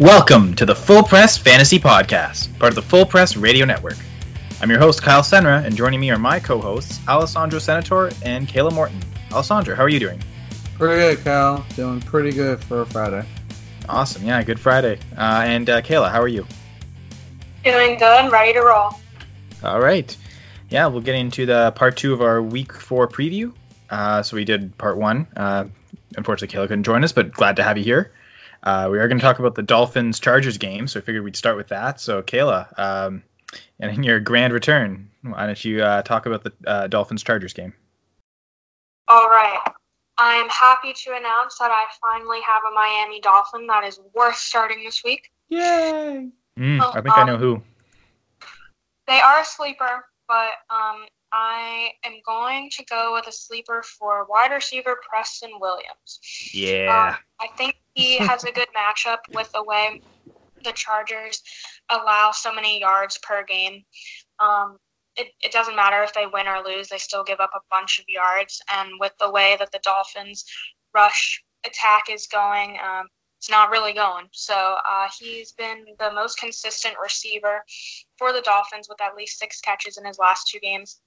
Welcome to the Full Press Fantasy Podcast, part of the Full Press Radio Network. I'm your host, Kyle Senra, and joining me are my co hosts, Alessandro Senator and Kayla Morton. Alessandro, how are you doing? Pretty good, Kyle. Doing pretty good for a Friday. Awesome. Yeah, good Friday. Uh, and uh, Kayla, how are you? Doing good, ready to roll. All right. Yeah, we'll get into the part two of our week four preview. Uh, so we did part one. Uh, unfortunately, Kayla couldn't join us, but glad to have you here. Uh, we are going to talk about the Dolphins Chargers game, so I figured we'd start with that. So, Kayla, um, and in your grand return, why don't you uh, talk about the uh, Dolphins Chargers game? All right. I am happy to announce that I finally have a Miami Dolphin that is worth starting this week. Yay! Mm, I think um, I know who. They are a sleeper, but um, I am going to go with a sleeper for wide receiver Preston Williams. Yeah. Um, I think he has a good matchup with the way the Chargers allow so many yards per game. Um, it, it doesn't matter if they win or lose, they still give up a bunch of yards. And with the way that the Dolphins' rush attack is going, um, it's not really going. So uh, he's been the most consistent receiver for the Dolphins with at least six catches in his last two games.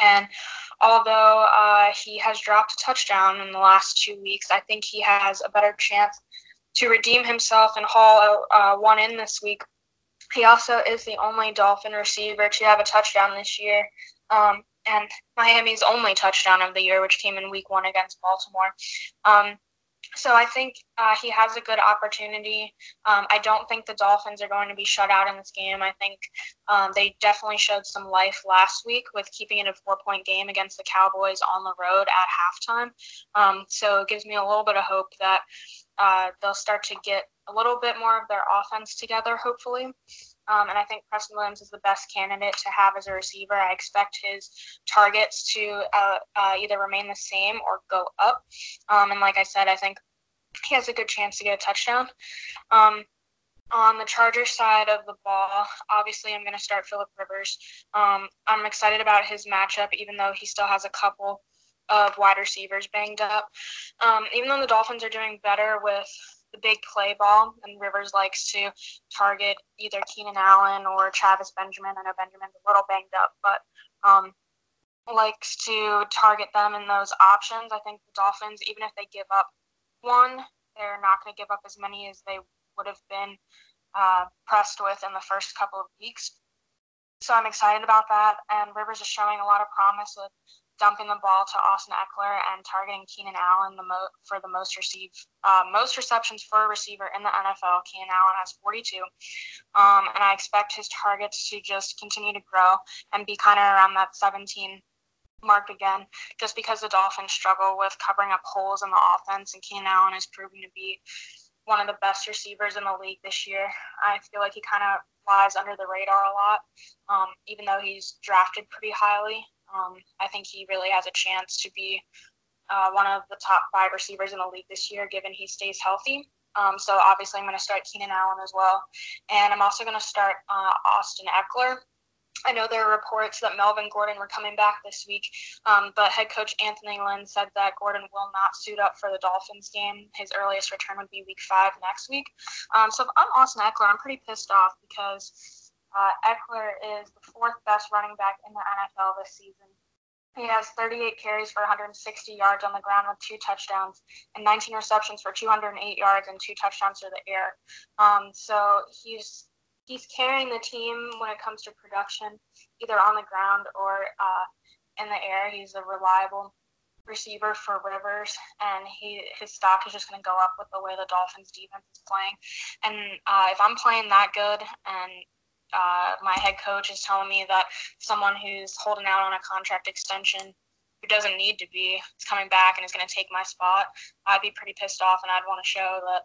And although uh, he has dropped a touchdown in the last two weeks, I think he has a better chance to redeem himself and haul uh, one in this week. He also is the only Dolphin receiver to have a touchdown this year. Um, and Miami's only touchdown of the year, which came in week one against Baltimore. Um, so I think uh, he has a good opportunity. Um, I don't think the Dolphins are going to be shut out in this game. I think um, they definitely showed some life last week with keeping it a four-point game against the Cowboys on the road at halftime. Um, so it gives me a little bit of hope that uh, they'll start to get a little bit more of their offense together, hopefully. Um, and I think Preston Williams is the best candidate to have as a receiver. I expect his targets to uh, uh, either remain the same or go up. Um, and like I said, I think he has a good chance to get a touchdown. Um, on the Chargers side of the ball, obviously I'm going to start Philip Rivers. Um, I'm excited about his matchup, even though he still has a couple of wide receivers banged up. Um, even though the Dolphins are doing better with the big play ball, and Rivers likes to target either Keenan Allen or Travis Benjamin. I know Benjamin's a little banged up, but um, likes to target them in those options. I think the Dolphins, even if they give up one, they're not going to give up as many as they would have been uh, pressed with in the first couple of weeks. So I'm excited about that. And Rivers is showing a lot of promise with dumping the ball to Austin Ekeler and targeting Keenan Allen the mo- for the most receive uh, most receptions for a receiver in the NFL. Keenan Allen has 42, um, and I expect his targets to just continue to grow and be kind of around that 17 mark again, just because the Dolphins struggle with covering up holes in the offense, and Keenan Allen is proving to be one of the best receivers in the league this year. I feel like he kind of flies under the radar a lot, um, even though he's drafted pretty highly. Um, I think he really has a chance to be uh, one of the top five receivers in the league this year, given he stays healthy. Um, so obviously, I'm going to start Keenan Allen as well, and I'm also going to start uh, Austin Ekeler. I know there are reports that Melvin Gordon were coming back this week, um, but head coach Anthony Lynn said that Gordon will not suit up for the Dolphins game. His earliest return would be week five next week. Um, so if I'm Austin Ekeler, I'm pretty pissed off because uh, Ekeler is the fourth best running back in the NFL this season. He has 38 carries for 160 yards on the ground with two touchdowns and 19 receptions for 208 yards and two touchdowns through the air. Um, so he's he's carrying the team when it comes to production, either on the ground or uh, in the air. He's a reliable receiver for Rivers, and he his stock is just going to go up with the way the Dolphins defense is playing. And uh, if I'm playing that good and uh, my head coach is telling me that someone who's holding out on a contract extension who doesn't need to be is coming back and is going to take my spot, I'd be pretty pissed off and I'd want to show that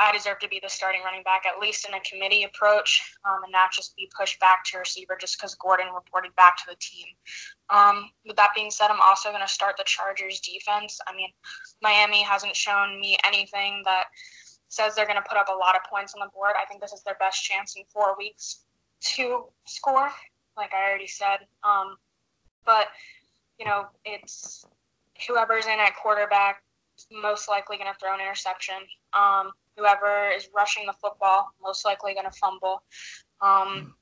I deserve to be the starting running back, at least in a committee approach, um, and not just be pushed back to receiver just because Gordon reported back to the team. Um, with that being said, I'm also going to start the Chargers defense. I mean, Miami hasn't shown me anything that says they're going to put up a lot of points on the board. I think this is their best chance in four weeks to score, like I already said. Um, but you know, it's whoever's in at quarterback most likely going to throw an interception. Um, whoever is rushing the football, most likely going to fumble. Um,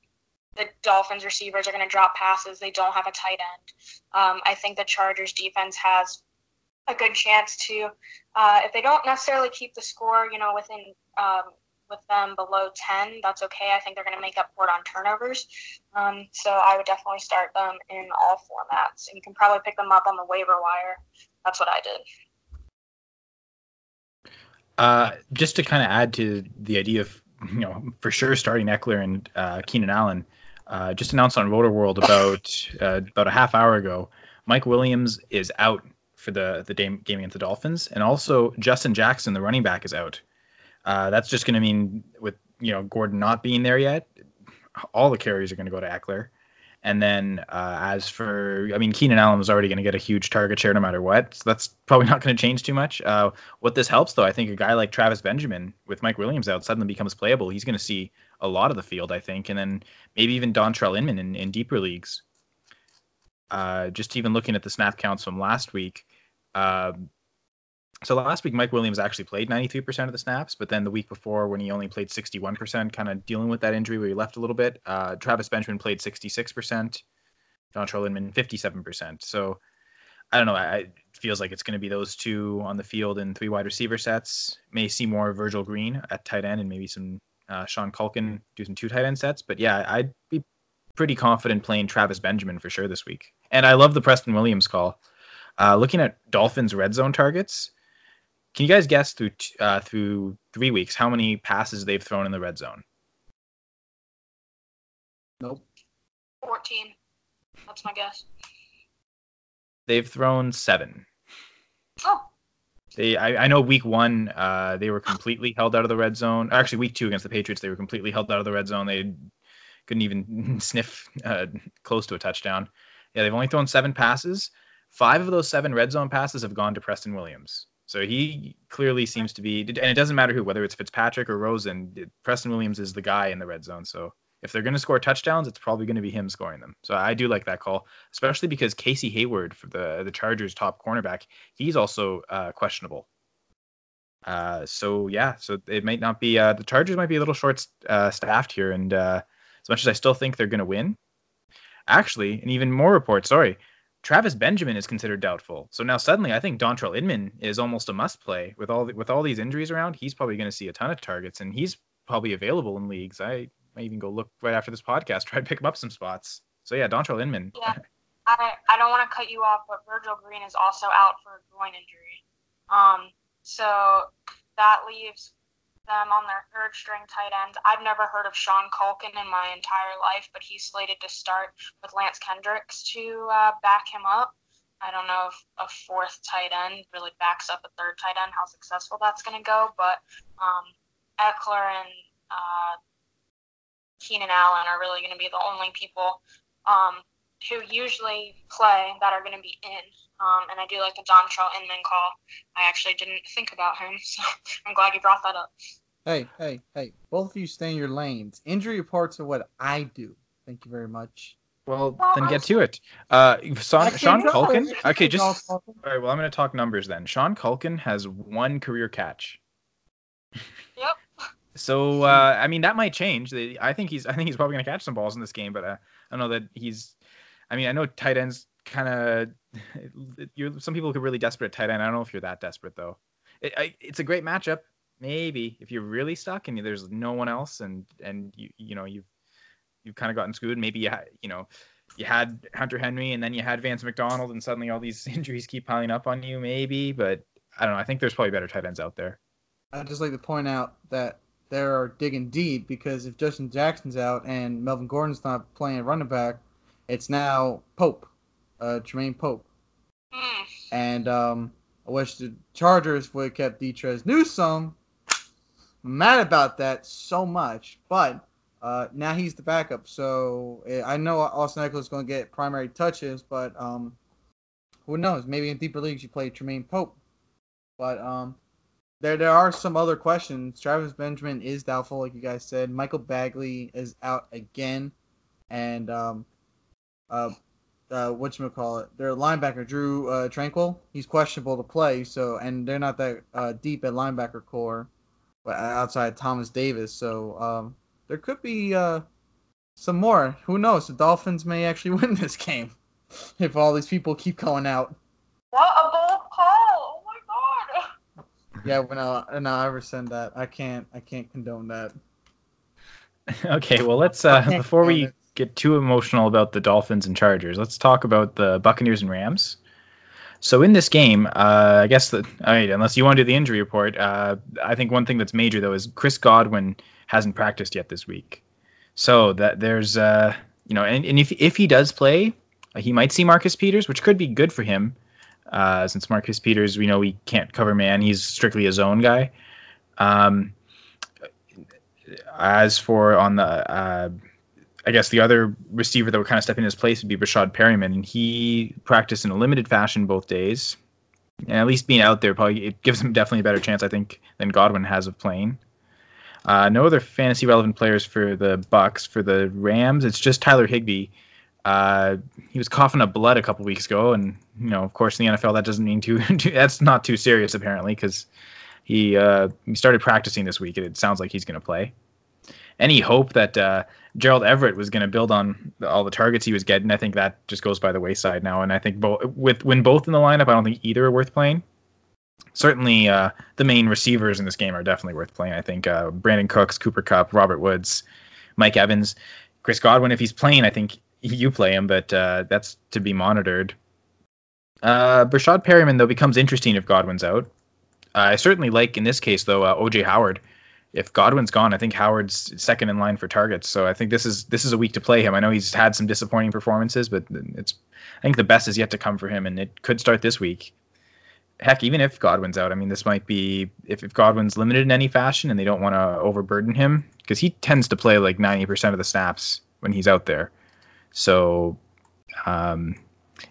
the Dolphins receivers are going to drop passes. They don't have a tight end. Um, I think the Chargers defense has a good chance to, uh, if they don't necessarily keep the score, you know, within um, with them below 10, that's okay. I think they're going to make up for it on turnovers. Um, so I would definitely start them in all formats. And you can probably pick them up on the waiver wire. That's what I did. Uh, just to kind of add to the idea of, you know, for sure starting Ekeler and uh, Keenan Allen, uh, just announced on Roto World about uh, about a half hour ago, Mike Williams is out for the the game, game against the Dolphins, and also Justin Jackson, the running back, is out. Uh, that's just going to mean with you know Gordon not being there yet, all the carries are going to go to Ekeler. And then uh, as for, I mean, Keenan Allen was already going to get a huge target share no matter what. So that's probably not going to change too much. Uh, what this helps, though, I think a guy like Travis Benjamin with Mike Williams out suddenly becomes playable. He's going to see a lot of the field, I think, and then maybe even Dontrelle Inman in, in deeper leagues. Uh, just even looking at the snap counts from last week, uh, so last week, Mike Williams actually played 93% of the snaps, but then the week before, when he only played 61%, kind of dealing with that injury where he left a little bit, uh, Travis Benjamin played 66%, John Inman 57%. So I don't know. I, it feels like it's going to be those two on the field in three wide receiver sets. May see more Virgil Green at tight end and maybe some uh, Sean Culkin do some two tight end sets. But yeah, I'd be pretty confident playing Travis Benjamin for sure this week. And I love the Preston Williams call. Uh, looking at Dolphins red zone targets, can you guys guess through uh, through three weeks how many passes they've thrown in the red zone? Nope. 14. That's my guess. They've thrown seven. Oh. They, I, I know week one, uh, they were completely held out of the red zone. Actually, week two against the Patriots, they were completely held out of the red zone. They couldn't even sniff uh, close to a touchdown. Yeah, they've only thrown seven passes. Five of those seven red zone passes have gone to Preston Williams. So he clearly seems to be, and it doesn't matter who, whether it's Fitzpatrick or Rosen. Preston Williams is the guy in the red zone. So if they're going to score touchdowns, it's probably going to be him scoring them. So I do like that call, especially because Casey Hayward for the the Chargers' top cornerback, he's also uh, questionable. Uh, so yeah, so it might not be uh, the Chargers might be a little short uh, staffed here, and uh, as much as I still think they're going to win, actually, and even more reports. Sorry, Travis Benjamin is considered doubtful. So now suddenly, I think Dontrelle Inman is almost a must play with all the, with all these injuries around. He's probably going to see a ton of targets, and he's probably available in leagues. I might even go look right after this podcast, try to pick him up some spots. So yeah, Dontrelle Inman. Yeah, I I don't want to cut you off, but Virgil Green is also out for a groin injury. Um, so that leaves them on their third string tight end. I've never heard of Sean Culkin in my entire life, but he's slated to start with Lance Kendricks to uh, back him up. I don't know if a fourth tight end really backs up a third tight end, how successful that's going to go, but um, Ekeler and uh, Keenan Allen are really going to be the only people um, who usually play that are going to be in. Um, and I do like the Dontrelle Inman call. I actually didn't think about him, so I'm glad you brought that up. Hey, hey, hey! Both of you stay in your lanes. Injury reports are what I do. Thank you very much. Well, then get to it. Uh, Sean, Sean. Culkin. Okay, just go. all right. Well, I'm going to talk numbers then. Sean Culkin has one career catch. Yep. So uh, I mean that might change. I think he's I think he's probably going to catch some balls in this game, but uh, I don't know that he's. I mean I know tight ends kind of. You're some people could really desperate at tight end. I don't know if you're that desperate though. It, I, it's a great matchup. Maybe if you're really stuck and there's no one else and and you you know you've you've kind of gotten screwed. Maybe you ha- you know you had Hunter Henry and then you had Vance McDonald and suddenly all these injuries keep piling up on you. Maybe, but I don't know. I think there's probably better tight ends out there. I'd just like to point out that they are digging deep because if Justin Jackson's out and Melvin Gordon's not playing running back, it's now Pope, uh, Troymaine Pope. And um, I wish the Chargers would have kept Detrez Newsome. I'm mad about that so much, but uh, now he's the backup. So eh, I know Austin Ekeler is going to get primary touches, but um, who knows? Maybe in deeper leagues you play Troymaine Pope. But um, there there are some other questions. Travis Benjamin is doubtful, like you guys said. Michael Badgley is out again, and um, uh, uh, what you call it, their linebacker Drew uh, Tranquill. He's questionable to play, so and they're not that uh, deep at linebacker corps, but outside Thomas Davis, so um, there could be uh, some more. Who knows? The Dolphins may actually win this game if all these people keep going out. What a bold call! Oh my god! Yeah, when I when I ever send that, I can't I can't condone that. okay, well let's uh, before we get too emotional about the Dolphins and Chargers, let's talk about the Buccaneers and Rams. So in this game, uh, I guess that I mean, unless you want to do the injury report, uh, I think one thing that's major though is Chris Godwin hasn't practiced yet this week. So that there's uh, you know, and, and if if he does play, he might see Marcus Peters, which could be good for him. Uh, since Marcus Peters, we know he can't cover man; he's strictly a zone guy. Um, as for on the, uh, I guess the other receiver that would kind of step in his place would be Breshad Perriman, and he practiced in a limited fashion both days. And at least being out there probably it gives him definitely a better chance, I think, than Godwin has of playing. Uh, no other fantasy relevant players for the Bucks. For the Rams, it's just Tyler Higbee. Uh, he was coughing up blood a couple weeks ago, and you know, of course, in the NFL, that doesn't mean too. that's not too serious apparently, because he uh, he started practicing this week, and it sounds like he's going to play. Any hope that uh, Gerald Everett was going to build on all the targets he was getting, I think that just goes by the wayside now. And I think both with when both in the lineup, I don't think either are worth playing certainly uh, the main receivers in this game are definitely worth playing. I think uh, Brandin Cooks, Cooper Kupp, Robert Woods, Mike Evans, Chris Godwin. If he's playing, I think you play him, but uh, that's to be monitored. Uh, Breshad Perriman though becomes interesting if Godwin's out. I certainly like in this case though uh, OJ Howard. If Godwin's gone, I think Howard's second in line for targets. So I think this is this is a week to play him. I know he's had some disappointing performances, but it's I think the best is yet to come for him, and it could start this week heck, even if Godwin's out, I mean, this might be if, if Godwin's limited in any fashion and they don't want to overburden him because he tends to play like 90% of the snaps when he's out there. So, um,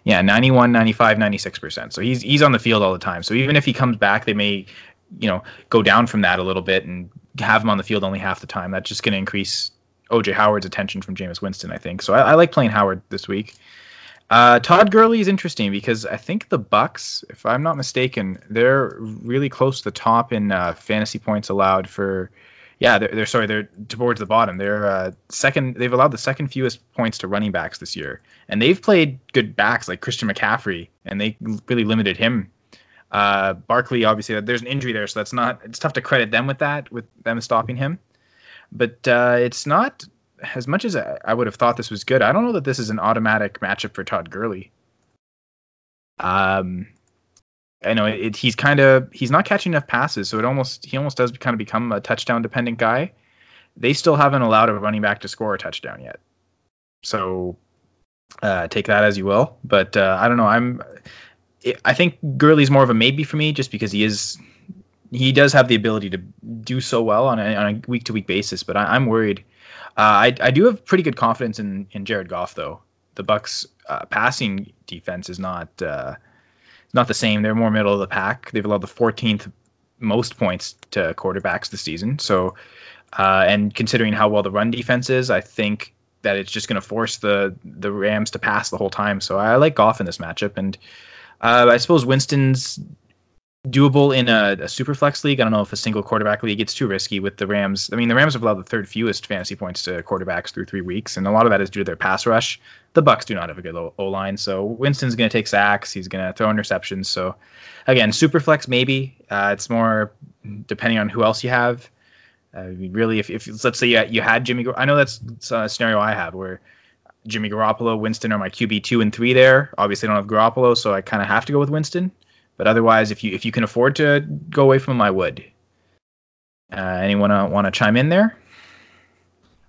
yeah, 91, 95, 96%. So he's he's on the field all the time. So even if he comes back, they may, you know, go down from that a little bit and have him on the field only half the time. That's just going to increase OJ Howard's attention from Jameis Winston, I think. So I, I like playing Howard this week. Uh, Todd Gurley is interesting because I think the Bucks, if I'm not mistaken, they're really close to the top in uh, fantasy points allowed for. Yeah, they're, they're sorry, they're towards the bottom. They're uh, second. They've allowed the second fewest points to running backs this year, and they've played good backs like Christian McCaffrey, and they really limited him. Uh, Barkley, obviously, there's an injury there, so that's not. It's tough to credit them with that, with them stopping him. But uh, it's not as much as I would have thought this was good, I don't know that this is an automatic matchup for Todd Gurley. Um, I know it, he's kind of he's not catching enough passes, so it almost he almost does kind of become a touchdown dependent guy. They still haven't allowed a running back to score a touchdown yet, so uh, take that as you will. But uh, I don't know. I'm I think Gurley's more of a maybe for me, just because he is he does have the ability to do so well on a, week to week basis. But I, am worried uh, I I do have pretty good confidence in in Jared Goff though. The Bucks uh, passing defense is not uh, not the same. They're more middle of the pack. They've allowed the 14th most points to quarterbacks this season. So, uh, and considering how well the run defense is, I think that it's just going to force the the Rams to pass the whole time. So I like Goff in this matchup, and uh, I suppose Winston's doable in a, a super flex league. I don't know if a single quarterback league gets too risky with the Rams. I mean, the Rams have allowed the third fewest fantasy points to quarterbacks through three weeks, and a lot of that is due to their pass rush. The Bucks do not have a good O line, so Winston's going to take sacks. He's going to throw interceptions. So, again, super flex maybe. Uh, it's more depending on who else you have. Uh, really, if, if let's say you, you had Jimmy, I know that's a scenario I have where Jimmy Garoppolo, Winston are my QB two and three there. Obviously, I don't have Garoppolo, so I kind of have to go with Winston. But otherwise, if you if you can afford to go away from them, I would. Uh, anyone uh, want to chime in there?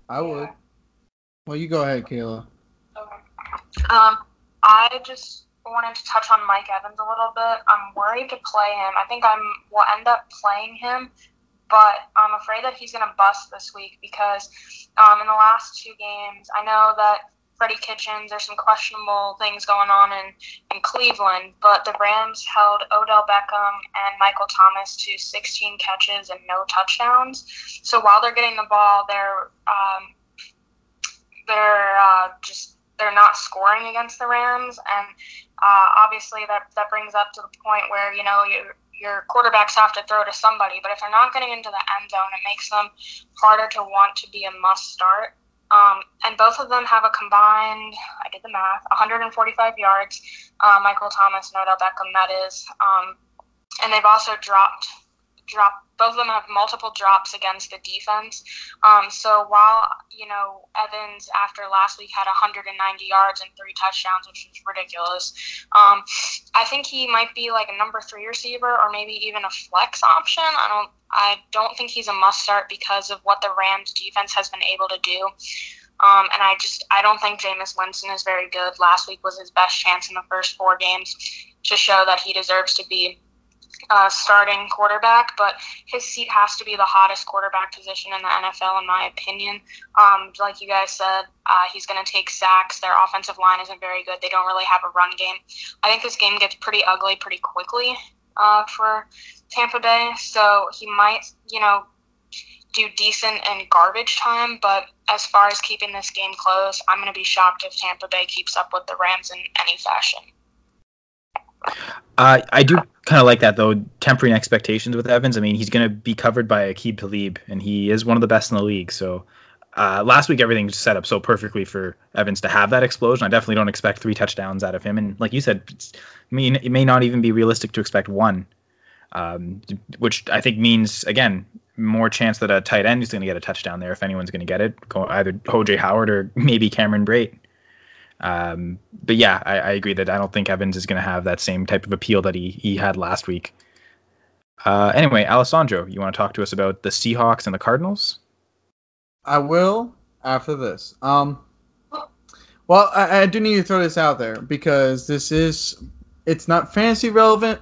I would. Well, you go ahead, Kayla. Okay. Um, I just wanted to touch on Mike Evans a little bit. I'm worried to play him. I think I'm will end up playing him, but I'm afraid that he's going to bust this week because um, in the last two games, I know that Freddie Kitchens. There's some questionable things going on in, in Cleveland, but the Rams held Odell Beckham and Michael Thomas to 16 catches and no touchdowns. So while they're getting the ball, they're um, they're uh, just they're not scoring against the Rams, and uh, obviously that that brings up to the point where you know your your quarterbacks have to throw to somebody, but if they're not getting into the end zone, it makes them harder to want to be a must start. Um, and both of them have a combined, I did the math, 145 yards. Uh, Michael Thomas, no doubt Beckham, that is. Um, and they've also dropped drop. Both of them have multiple drops against the defense. Um, so while you know Evans after last week had 190 yards and three touchdowns, which is ridiculous, um, I think he might be like a number three receiver or maybe even a flex option. I don't. I don't think he's a must start because of what the Rams defense has been able to do. Um, and I just I don't think Jameis Winston is very good. Last week was his best chance in the first four games to show that he deserves to be uh, starting quarterback, but his seat has to be the hottest quarterback position in the NFL, in my opinion. Um, like you guys said, uh, he's going to take sacks. Their offensive line isn't very good. They don't really have a run game. I think this game gets pretty ugly pretty quickly uh, for Tampa Bay, so he might, you know, do decent in garbage time, but as far as keeping this game close, I'm going to be shocked if Tampa Bay keeps up with the Rams in any fashion. Uh, I do kind of like that though, tempering expectations with Evans. I mean, he's going to be covered by Aqib Talib, and he is one of the best in the league. So uh, last week everything was set up so perfectly for Evans to have that explosion. I definitely don't expect three touchdowns out of him, and like you said, I mean, it may not even be realistic to expect one, um, which I think means again more chance that a tight end is going to get a touchdown there if anyone's going to get it, either OJ Howard or maybe Cameron Brate. Um, but yeah, I, I, agree that I don't think Evans is going to have that same type of appeal that he he had last week. Uh, anyway, Alessandro, you want to talk to us about the Seahawks and the Cardinals? I will after this. Um, well, I, I do need to throw this out there because this is it's not fantasy relevant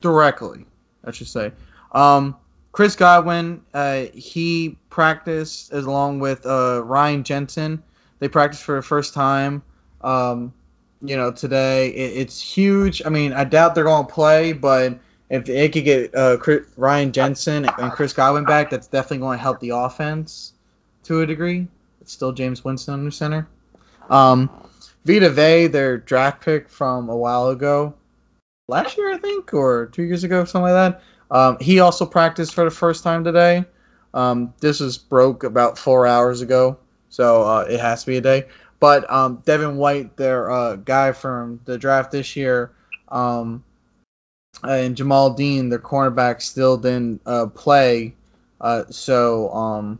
directly. I should say. Um, Chris Godwin, uh, he practiced as along with uh, Ryan Jensen they practiced for the first time. Um, you know, today it, it's huge. I mean, I doubt they're going to play, but if they could get uh, Chris, Ryan Jensen and Chris Godwin back, that's definitely going to help the offense to a degree. It's still James Winston under center. Um, Vita Vea, their draft pick from a while ago, last year I think, or two years ago, something like that. Um, he also practiced for the first time today. Um, this was broke about four hours ago so uh, it has to be a day. But um, Devin White, their uh, guy from the draft this year, um, and Jamel Dean, their cornerback, still didn't uh, play. Uh, so um,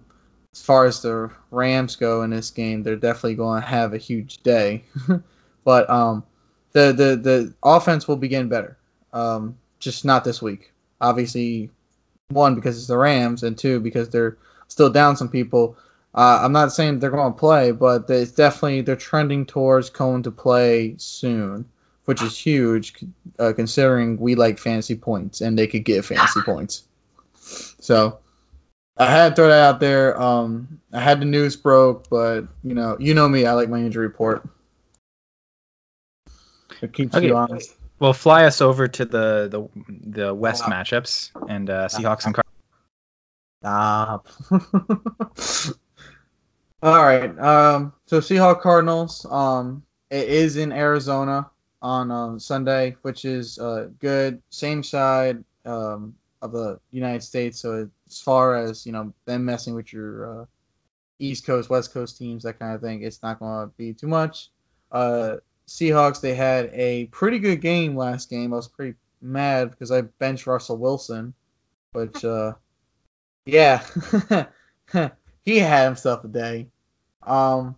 as far as the Rams go in this game, they're definitely going to have a huge day. but um, the, the the offense will begin better. Um, just not this week. Obviously, one because it's the Rams, and two because they're still down some people. Uh, I'm not saying they're going to play, but it's definitely they're trending towards going to play soon, which is huge uh, considering we like fantasy points and they could get fantasy points. So I had to throw that out there. Um, I had the news broke, but you know, you know me, I like my injury report. It keeps okay. you honest. Well, fly us over to the the the West wow. matchups and uh, Seahawks and Cardinals. Stop. All right. Um, so Seahawks Cardinals. Um, it is in Arizona on um, Sunday, which is uh, good. Same side um, of the United States. So as far as you know, them messing with your uh, East Coast, West Coast teams, that kind of thing, it's not going to be too much. Uh, Seahawks. They had a pretty good game last game. I was pretty mad because I benched Russell Wilson, which uh, yeah, he had himself a day. Um,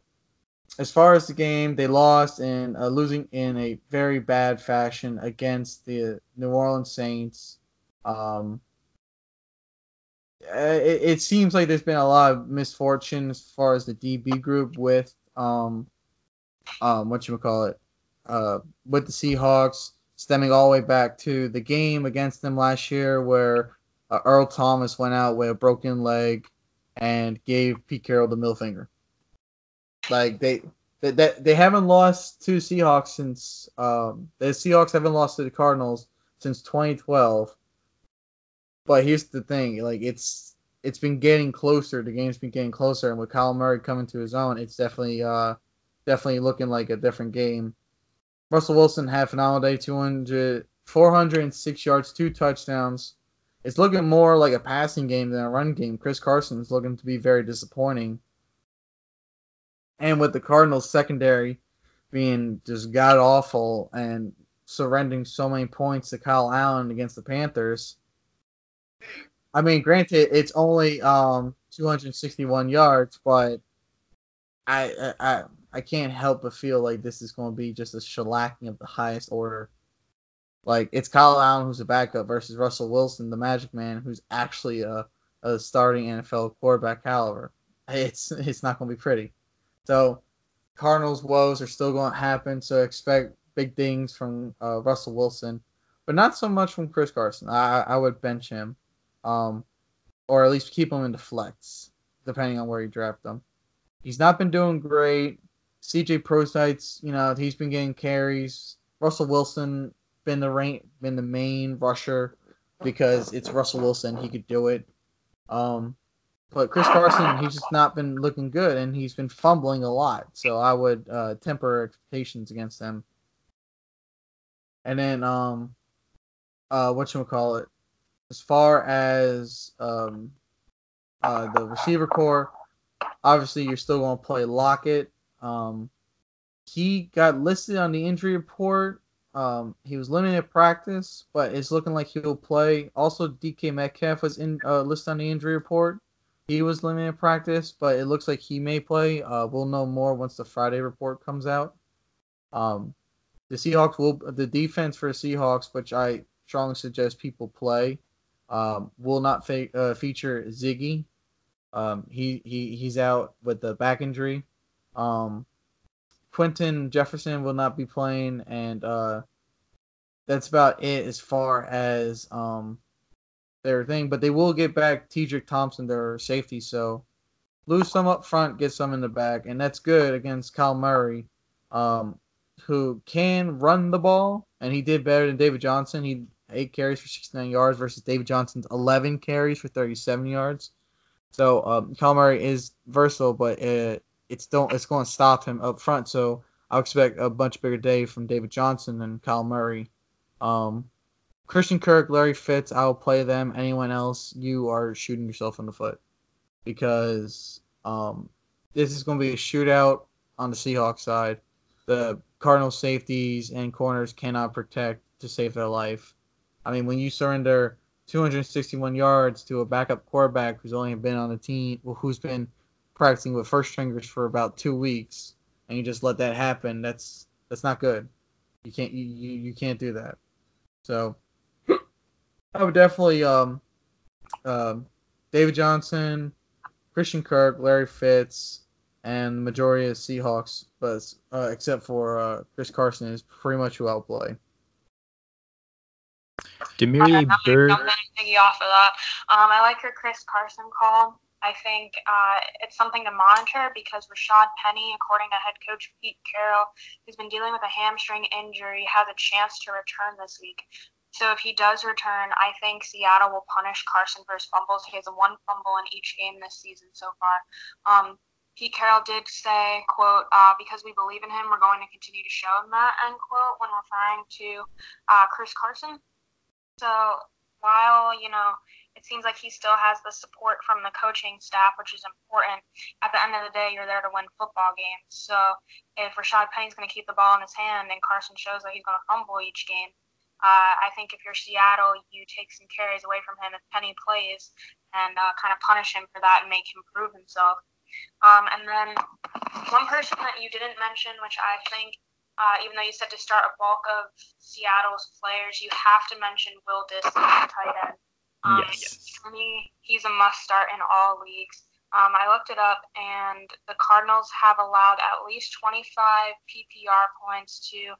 as far as the game, they lost and uh, losing in a very bad fashion against the New Orleans Saints. Um, it, it, seems like there's been a lot of misfortune as far as the DB group with um, um, what you call it, uh, with the Seahawks, stemming all the way back to the game against them last year, where uh, Earl Thomas went out with a broken leg and gave Pete Carroll the middle finger. Like they they, they, they haven't lost to Seahawks since um, the Seahawks haven't lost to the Cardinals since 2012. But here's the thing, like it's it's been getting closer. The game's been getting closer, and with Kyle Murray coming to his own, it's definitely uh, definitely looking like a different game. Russell Wilson had phenomenal day, 200, 406 yards, two touchdowns. It's looking more like a passing game than a run game. Chris Carson is looking to be very disappointing. And with the Cardinals secondary being just god awful and surrendering so many points to Kyle Allen against the Panthers. I mean, granted, it's only um 261 yards, but I I I can't help but feel like this is going to be just a shellacking of the highest order. Like it's Kyle Allen who's a backup versus Russell Wilson, the Magic Man, who's actually a, a starting NFL quarterback caliber. It's it's not going to be pretty. So Cardinals woes are still going to happen. So expect big things from uh, Russell Wilson, but not so much from Chris Carson. I I would bench him, um, or at least keep him in the flex, depending on where you draft him. He's not been doing great. CJ Prosise, you know, he's been getting carries. Russell Wilson been the rain, been the main rusher because it's Russell Wilson. He could do it. Um, but Chris Carson, he's just not been looking good, and he's been fumbling a lot. So I would uh, temper expectations against him. And then, um, uh, what you call it? As far as um, uh, the receiver corps, obviously you're still going to play Lockett. Um, he got listed on the injury report. Um, he was limited practice, but it's looking like he'll play. Also, DK Metcalf was in uh, listed on the injury report. He was limited practice, but it looks like he may play. Uh, we'll know more once the Friday report comes out. Um, the Seahawks will the defense for the Seahawks, which I strongly suggest people play, um, will not fa- uh, feature Ziggy. Um, he he he's out with the back injury. Um, Quinton Jefferson will not be playing, and uh, that's about it as far as um, their thing. But they will get back Tedric Thompson, their safety. So lose some up front, get some in the back, and that's good against Kyle Murray, um, who can run the ball, and he did better than David Johnson. He eight carries for 69 yards versus David Johnson's 11 carries for 37 yards. So um, Kyle Murray is versatile, but it, it's don't it's going to stop him up front. So I expect a much bigger day from David Johnson and Kyle Murray. Um, Christian Kirk, Larry Fitz, I will play them. Anyone else, you are shooting yourself in the foot because um, this is going to be a shootout on the Seahawks side. The Cardinal safeties and corners cannot protect to save their life. I mean, when you surrender 261 yards to a backup quarterback who's only been on the team, well, who's been practicing with first stringers for about two weeks, and you just let that happen, that's that's not good. You can't you, you, you can't do that. So I would definitely um, um, David Johnson, Christian Kirk, Larry Fitz, and the majority of Seahawks, but uh, except for uh, Chris Carson is pretty much who I'll play. Damiere Byrd. off of that. Um, I like your Chris Carson call. I think uh, it's something to monitor because Rashad Penny, according to head coach Pete Carroll, who's been dealing with a hamstring injury, has a chance to return this week. So if he does return, I think Seattle will punish Carson for his fumbles. He has one fumble in each game this season so far. Um, Pete Carroll did say, "quote uh, Because we believe in him, we're going to continue to show him that." End quote. When referring to uh, Chris Carson. So while you know it seems like he still has the support from the coaching staff, which is important. At the end of the day, you're there to win football games. So if Rashad Penny's going to keep the ball in his hand and Carson shows that he's going to fumble each game, uh, I think if you're Seattle, you take some carries away from him if Penny plays and uh, kind of punish him for that and make him prove himself. Um, and then one person that you didn't mention, which I think, uh, even though you said to start a bulk of Seattle's players, you have to mention Will Dissly, tight end. Um, yes. For me, he's a must start in all leagues. Um, I looked it up, and the Cardinals have allowed at least 25 PPR points to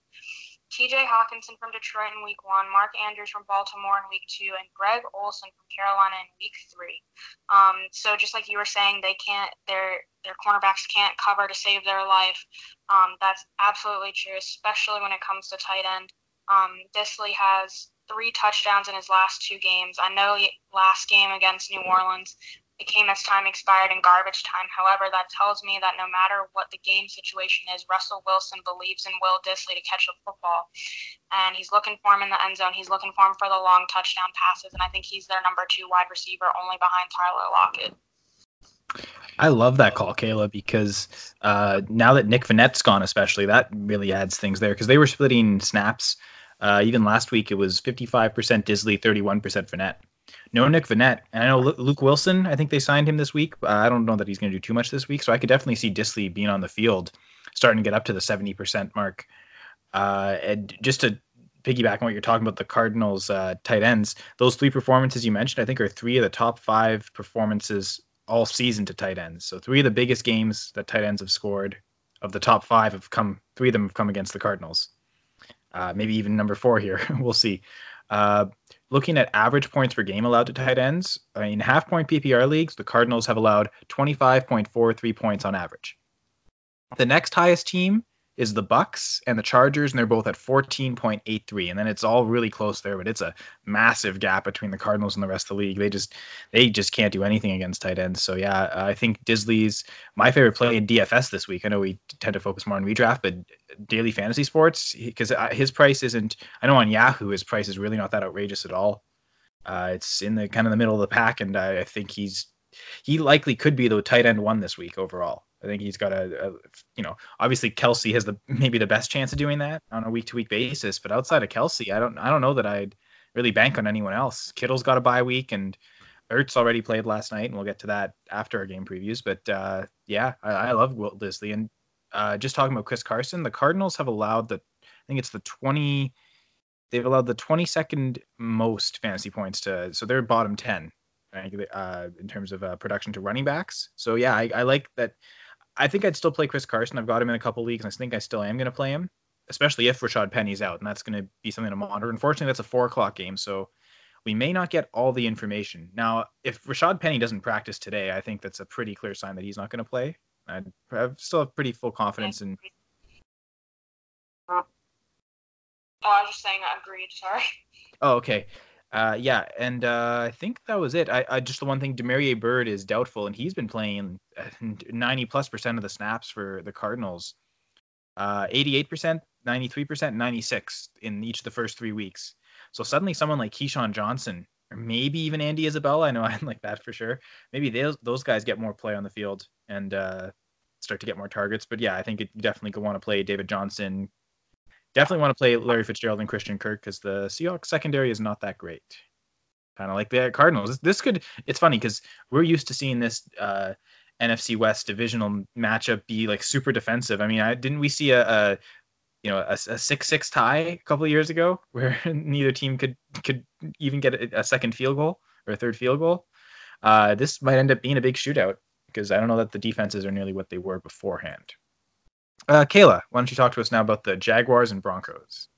TJ Hockenson from Detroit in week one, Mark Andrews from Baltimore in week two, and Greg Olsen from Carolina in week three. Um, so just like you were saying, they can't their their cornerbacks can't cover to save their life. Um, that's absolutely true, especially when it comes to tight end. Um, Dissly has three touchdowns in his last two games. I know last game against New Orleans, it came as time expired in garbage time. However, that tells me that no matter what the game situation is, Russell Wilson believes in Will Dissly to catch the football. And he's looking for him in the end zone. He's looking for him for the long touchdown passes. And I think he's their number two wide receiver, only behind Tyler Lockett. I love that call, Kayla, because uh, now that Nick Vannett's gone, especially, that really adds things there because they were splitting snaps. Uh, even last week, it was 55% Dissly, 31% Vannett no Nick Vannett. And I know Luke Wilson, I think they signed him this week. I don't know that he's going to do too much this week. So I could definitely see Dissly being on the field, starting to get up to the 70% mark. Uh, and just to piggyback on what you're talking about, the Cardinals uh, tight ends, those three performances you mentioned, I think are three of the top five performances all season to tight ends. So three of the biggest games that tight ends have scored of the top five have come, three of them have come against the Cardinals. Uh, maybe even number four here. we'll see. Uh, looking at average points per game allowed to tight ends, in half point PPR leagues, the Cardinals have allowed 25.43 points on average. The next highest team is the Bucks and the Chargers, and they're both at 14.83. And then it's all really close there, but it's a massive gap between the Cardinals and the rest of the league. They just they just can't do anything against tight ends. So yeah, I think Dissly's my favorite play in DFS this week. I know we tend to focus more on redraft, but daily fantasy sports because uh, his price isn't. I know on Yahoo his price is really not that outrageous at all. Uh, it's in the kind of the middle of the pack, and I, I think he's he likely could be the tight end one this week overall. I think he's got a, a, you know, obviously Kelce has the maybe the best chance of doing that on a week to week basis. But outside of Kelce, I don't I don't know that I'd really bank on anyone else. Kittle's got a bye week and Ertz already played last night, and we'll get to that after our game previews. But uh, yeah, I, I, love Wilt Dissly. And uh, just talking about Chris Carson, the Cardinals have allowed the, I think it's the 20, they've allowed the 22nd most fantasy points to, so they're bottom 10 uh, in terms of uh, production to running backs. So yeah, I, I like that I think I'd still play Chris Carson. I've got him in a couple leagues, and I think I still am going to play him, especially if Rashad Penny's out, and that's going to be something to monitor. Unfortunately, that's a four o'clock game, so we may not get all the information. Now, if Rashad Penny doesn't practice today, I think that's a pretty clear sign that he's not going to play. I still have pretty full confidence in. Oh, I was just saying I agreed. Sorry. Oh, okay. Uh, yeah, and uh, I think that was it. I, I just the one thing, Damiere Byrd is doubtful, and he's been playing uh, ninety plus percent of the snaps for the Cardinals. Uh, eighty-eight percent, ninety-three percent, ninety-six in each of the first three weeks. So suddenly, someone like KeeSean Johnson, or maybe even Andy Isabella, I know I'm like that for sure. Maybe those those guys get more play on the field and uh, start to get more targets. But yeah, I think you definitely could want to play David Johnson, definitely want to play Larry Fitzgerald and Christian Kirk because the Seahawks secondary is not that great. Kind of like the Cardinals. This, could. It's funny because we're used to seeing this uh, NFC West divisional matchup be like super defensive. I mean, I didn't we see a, a you know a, a six six tie a couple of years ago where neither team could could even get a, a second field goal or a third field goal. Uh, this might end up being a big shootout because I don't know that the defenses are nearly what they were beforehand. Uh, Kayla, why don't you talk to us now about the Jaguars and Broncos?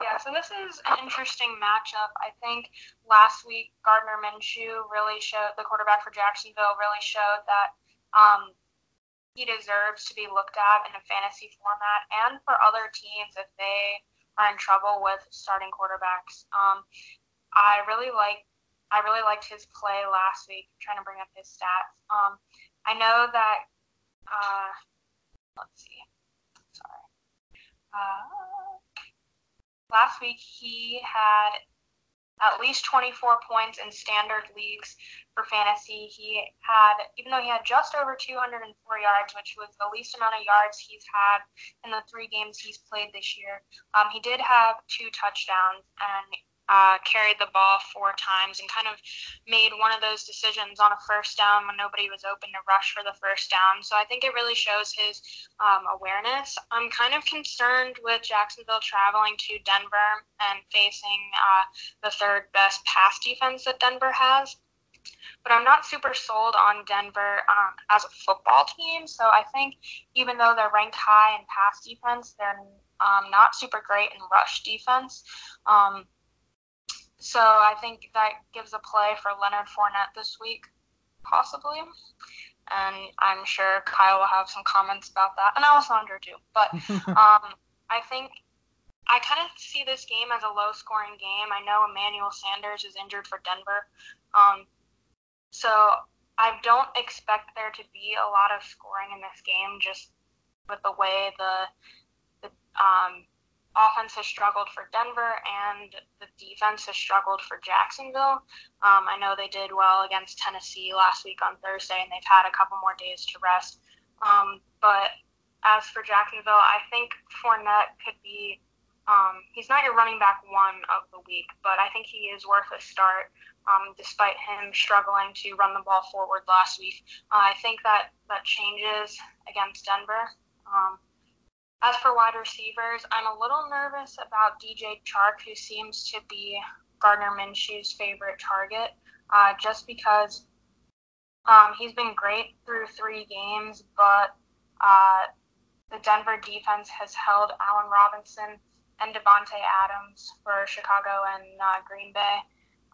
Yeah, so this is an interesting matchup. I think last week Gardner Minshew really showed the quarterback for Jacksonville really showed that um, he deserves to be looked at in a fantasy format and for other teams if they are in trouble with starting quarterbacks. Um, I really like I really liked his play last week. I'm trying to bring up his stats. Um, I know that uh, let's see. Sorry. Uh, last week he had at least 24 points in standard leagues for fantasy. He had, even though he had just over 204 yards, which was the least amount of yards he's had in the three games he's played this year, um, he did have two touchdowns and uh, carried the ball four times and kind of made one of those decisions on a first down when nobody was open to rush for the first down. So I think it really shows his um, awareness. I'm kind of concerned with Jacksonville traveling to Denver and facing uh, the third best pass defense that Denver has. But I'm not super sold on Denver um, as a football team. So I think even though they're ranked high in pass defense, they're um, not super great in rush defense. Um, so I think that gives a play for Leonard Fournette this week, possibly. And I'm sure Kyle will have some comments about that, and Alessandro too. But um, I think I kind of see this game as a low-scoring game. I know Emmanuel Sanders is injured for Denver, um, so I don't expect there to be a lot of scoring in this game, just with the way the the um, offense has struggled for Denver and the defense has struggled for Jacksonville. Um, I know they did well against Tennessee last week on Thursday, and they've had a couple more days to rest. Um, but as for Jacksonville, I think Fournette could be. Um, he's not your running back one of the week, but I think he is worth a start. Um, despite him struggling to run the ball forward last week, uh, I think that that changes against Denver. As for wide receivers, I'm a little nervous about DJ Chark, who seems to be Gardner Minshew's favorite target, uh, just because um, he's been great through three games, but uh, the Denver defense has held Allen Robinson and Davante Adams for Chicago and uh, Green Bay.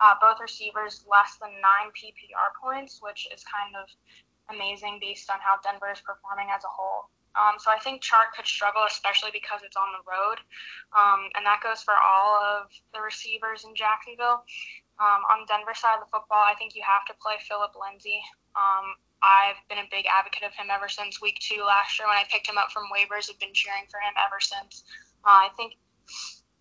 Uh, both receivers less than nine PPR points, which is kind of amazing based on how Denver is performing as a whole. Um, so I think Chark could struggle, especially because it's on the road, um, and that goes for all of the receivers in Jacksonville. Um, on Denver side of the football, I think you have to play Philip Lindsay. Um, I've been a big advocate of him ever since week two last year when I picked him up from waivers. I've been cheering for him ever since. Uh, I think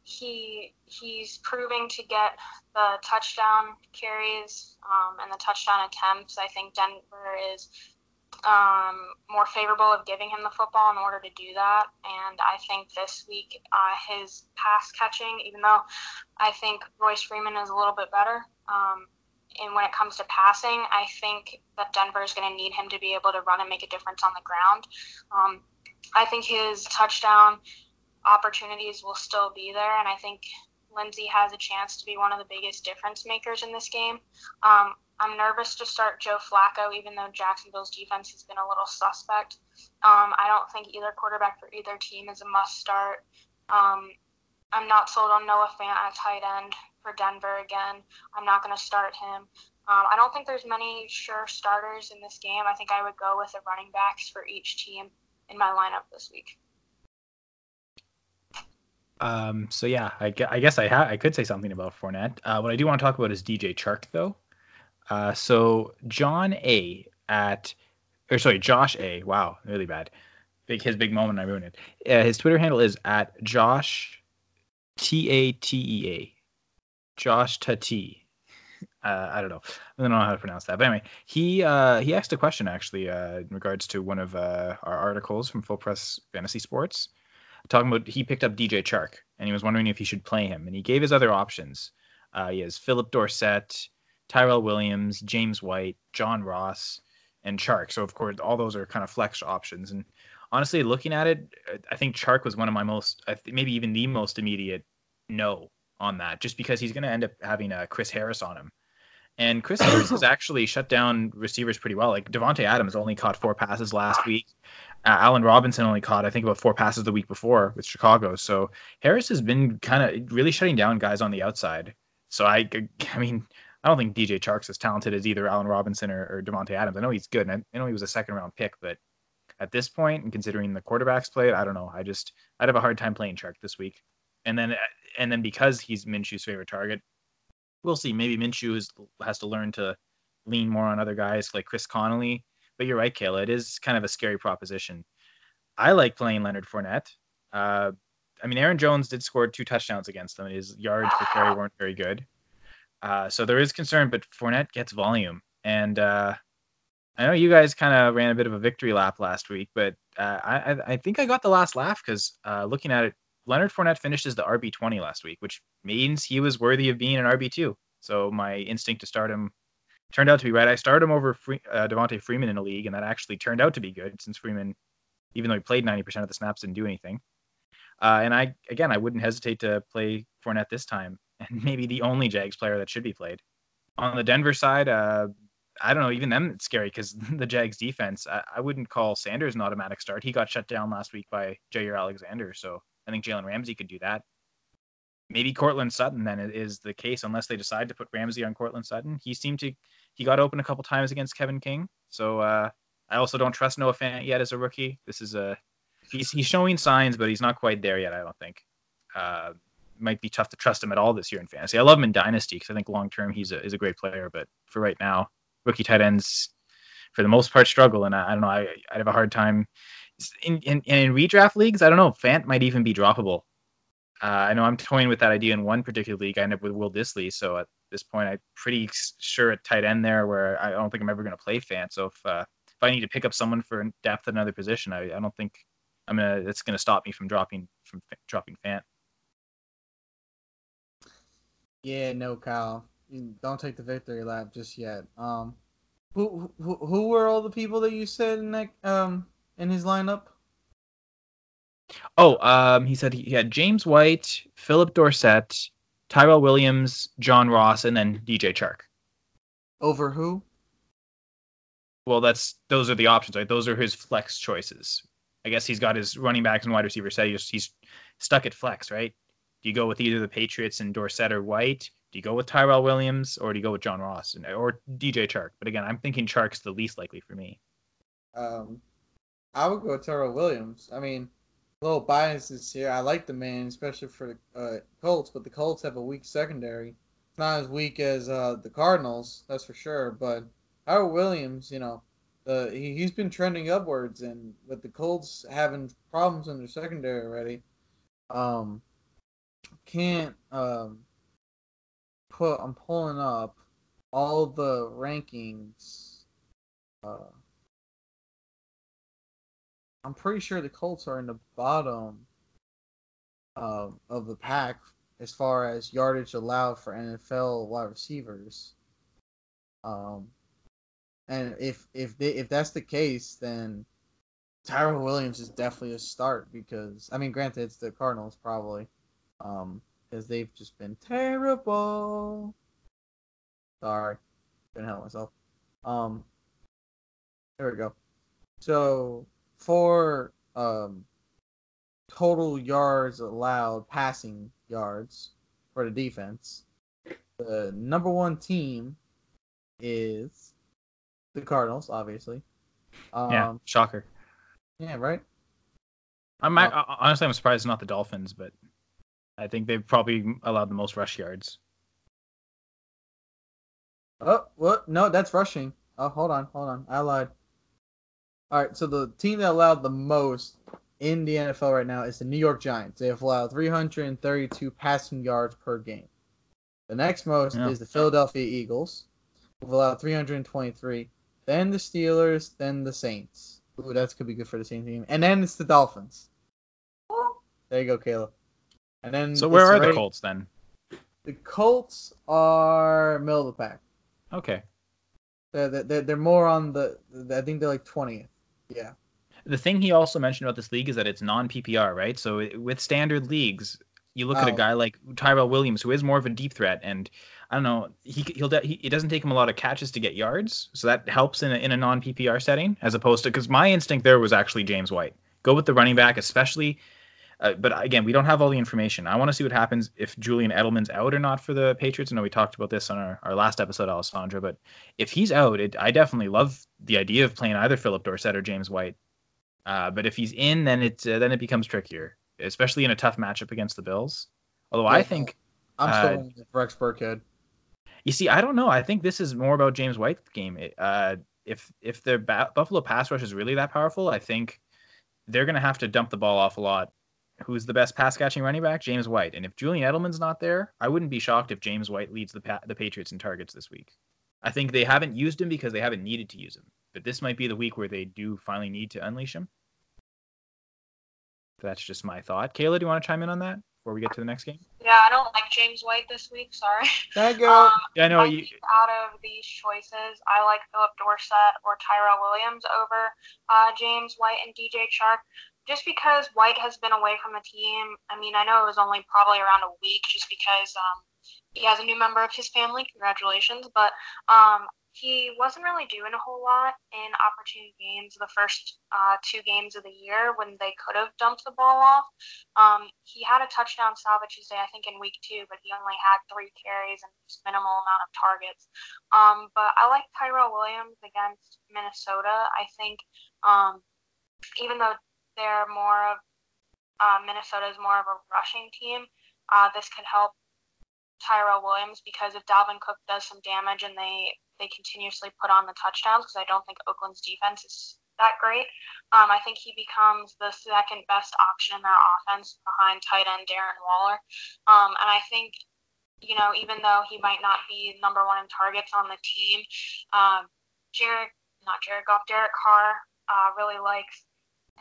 he he's proving to get the touchdown carries um, and the touchdown attempts. I think Denver is um, more favorable of giving him the football in order to do that. And I think this week, uh, his pass catching, even though I think Royce Freeman is a little bit better, um, and when it comes to passing, I think that Denver is going to need him to be able to run and make a difference on the ground. Um, I think his touchdown opportunities will still be there, and I think Lindsay has a chance to be one of the biggest difference makers in this game. Um, I'm nervous to start Joe Flacco, even though Jacksonville's defense has been a little suspect. Um, I don't think either quarterback for either team is a must start. Um, I'm not sold on Noah Fant at tight end for Denver again. I'm not going to start him. Um, I don't think there's many sure starters in this game. I think I would go with the running backs for each team in my lineup this week. Um, so yeah, I, I guess I ha- I could say something about Fournette. Uh, what I do want to talk about is DJ Chark though. Uh, so John A at, or sorry, Josh A. Wow, really bad. Big his big moment. I ruined it. Uh, his Twitter handle is at Josh T A T E A. Josh Tati. Uh, I don't know. I don't know how to pronounce that. But anyway, he uh, he asked a question actually uh, in regards to one of uh, our articles from Full Press Fantasy Sports, talking about he picked up DJ Chark and he was wondering if he should play him, and he gave his other options. Uh, he has Philip Dorsett, Tyrell Williams, James White, John Ross, and Chark. So of course, all those are kind of flex options. And honestly, looking at it, I think Chark was one of my most, maybe even the most immediate no on that, just because he's going to end up having a uh, Chris Harris on him. And Chris Harris has actually shut down receivers pretty well. Like Davante Adams only caught four passes last week. Uh, Allen Robinson only caught, I think, about four passes the week before with Chicago. So Harris has been kind of really shutting down guys on the outside. So I, I mean, I don't think DJ Chark's as talented as either Allen Robinson or, or Davante Adams. I know he's good, and I, I know he was a second round pick, but at this point, and considering the quarterbacks played, I don't know. I just I'd have a hard time playing Chark this week. And then and then because he's Minshew's favorite target, we'll see. Maybe Minshew is, has to learn to lean more on other guys like Chris Conley. But you're right, Kayla. It is kind of a scary proposition. I like playing Leonard Fournette. Uh, I mean, Aaron Jones did score two touchdowns against them. His yards per carry weren't very good. Uh, so there is concern, but Fournette gets volume. And uh, I know you guys kind of ran a bit of a victory lap last week, but uh, I, I think I got the last laugh because uh, looking at it, Leonard Fournette finished as the RB twenty last week, which means he was worthy of being an RB two. So my instinct to start him turned out to be right. I started him over Free, uh, Devonta Freeman in a league, and that actually turned out to be good since Freeman, even though he played ninety percent of the snaps, didn't do anything. Uh, and I again, I wouldn't hesitate to play Fournette this time and maybe the only Jags player that should be played. On the Denver side, uh, I don't know. Even them, it's scary because the Jags defense. I, I, wouldn't call Sanders an automatic start. He got shut down last week by Jaire Alexander, so I think Jalen Ramsey could do that. Maybe Courtland Sutton then is the case, unless they decide to put Ramsey on Courtland Sutton. He seemed to he got open a couple times against Kevin King, so uh, I also don't trust Noah Fant yet as a rookie. This is a he's he's showing signs, but he's not quite there yet. I don't think. Uh, might be tough to trust him at all this year in fantasy. I love him in dynasty because I think long term he's a he's a great player, but for right now, rookie tight ends for the most part struggle, and I, I don't know. I I'd have a hard time in, in in redraft leagues. I don't know. Fant might even be droppable. Uh, I know I'm toying with that idea in one particular league. I end up with Will Dissly, so at this point, I'm pretty sure at tight end there, where I don't think I'm ever going to play Fant. So if uh, if I need to pick up someone for depth at another position, I, I don't think I'm gonna. It's going to stop me from dropping from dropping Fant. Yeah, no, Kyle. You don't take the victory lap just yet. Um, who who who were all the people that you said in that um in his lineup? Oh, um, he said he had James White, Philip Dorsett, Tyrell Williams, John Ross, and then DJ Chark. Over who? Well, that's those are the options, right? Those are his flex choices. I guess he's got his running backs and wide receivers set. He's, he's stuck at flex, right? Do you go with either the Patriots and Dorsett or White? Do you go with Tyrell Williams or do you go with John Ross and, or DJ Chark? But again, I'm thinking Chark's the least likely for me. Um, I would go with Tyrell Williams. I mean, a little biases here. I like the man, especially for the uh, Colts, but the Colts have a weak secondary. Not as weak as uh, the Cardinals, that's for sure. But Howard Williams, you know, uh, he, he's been trending upwards, and with the Colts having problems in their secondary already, um, can't um, put. I'm pulling up all the rankings. Uh, I'm pretty sure the Colts are in the bottom um, of the pack as far as yardage allowed for NFL wide receivers. Um, and if if they, if that's the case, then Tyrell Williams is definitely a start because I mean, granted, it's the Cardinals probably, um, because they've just been terrible. Sorry, couldn't help myself. Um, there we go. So for um, total yards allowed, passing yards for the defense, the number one team is the Cardinals, obviously. Um, yeah, shocker. Yeah, right. I'm uh, honestly I'm surprised it's not the Dolphins, but I think they've probably allowed the most rush yards. Oh, what? No, that's rushing. Oh, hold on, hold on. I lied. All right, so the team that allowed the most in the NFL right now is the New York Giants. They have allowed 332 passing yards per game. The next most yeah. is the Philadelphia Eagles, who've allowed 323. Then the Steelers, then the Saints. Ooh, that could be good for the same team. And then it's the Dolphins. There you go, Caleb. And then so where are the Colts then? The Colts are middle of the pack. Okay. They're, they're, they're more on the. I think they're like 20th. Yeah. The thing he also mentioned about this league is that it's non PPR, right? So with standard leagues, you look oh. at a oh. guy like Tyrell Williams, who is more of a deep threat, and I don't know, he he'll he, it doesn't take him a lot of catches to get yards, so that helps in a, in a non PPR setting as opposed to because my instinct there was actually James White. Go with the running back, especially. Uh, but again, we don't have all the information. I want to see what happens if Julian Edelman's out or not for the Patriots. I know we talked about this on our, our last episode, Alessandra, but if he's out, it, I definitely love the idea of playing either Philip Dorsett or James White. Uh, but if he's in, then it uh, then it becomes trickier, especially in a tough matchup against the Bills. Although yeah, I think I'm still uh, Rex Burkhead. You see, I don't know. I think this is more about James White's game. Uh, if if the ba- Buffalo pass rush is really that powerful, I think they're going to have to dump the ball off a lot. Who's the best pass catching running back? James White. And if Julian Edelman's not there, I wouldn't be shocked if James White leads the pa- the Patriots in targets this week. I think they haven't used him because they haven't needed to use him. But this might be the week where they do finally need to unleash him. That's just my thought. Kayla, do you want to chime in on that before we get to the next game? Yeah, I don't like James White this week. Sorry. Thank you. Um, yeah, I know. You... Out of these choices, I like Philip Dorsett or Tyrell Williams over uh, James White and DJ Chark. Just because White has been away from the team, I mean, I know it was only probably around a week, just because um, he has a new member of his family. Congratulations, but um, he wasn't really doing a whole lot in opportunity games the first uh, two games of the year when they could have dumped the ball off. Um, he had a touchdown salvage Tuesday, I think, in week two, but he only had three carries and just minimal amount of targets. Um, but I like Tyrell Williams against Minnesota. I think um, even though they're more of uh, Minnesota is more of a rushing team, uh, this could help Tyrell Williams because if Dalvin Cook does some damage and they they continuously put on the touchdowns because I don't think Oakland's defense is that great. Um, I think he becomes the second best option in their offense behind tight end Darren Waller. Um, and I think, you know, even though he might not be number one in targets on the team, um, Jared, not Jared Goff, Derek Carr uh, really likes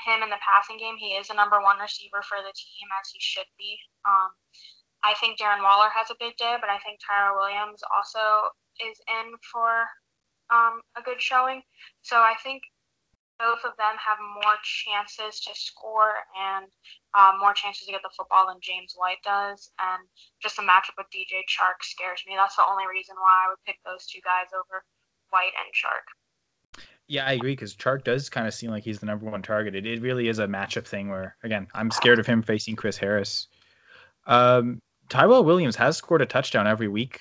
him in the passing game. He is a number one receiver for the team, as he should be. Um, I think Darren Waller has a big day, but I think Tyrell Williams also is in for um, a good showing. So I think both of them have more chances to score and uh, more chances to get the football than James White does. And just the matchup with DJ Chark scares me. That's the only reason why I would pick those two guys over White and Chark. Yeah, I agree because Chark does kind of seem like he's the number one target. It, it really is a matchup thing where, again, I'm scared of him facing Chris Harris. Um, Tyrell Williams has scored a touchdown every week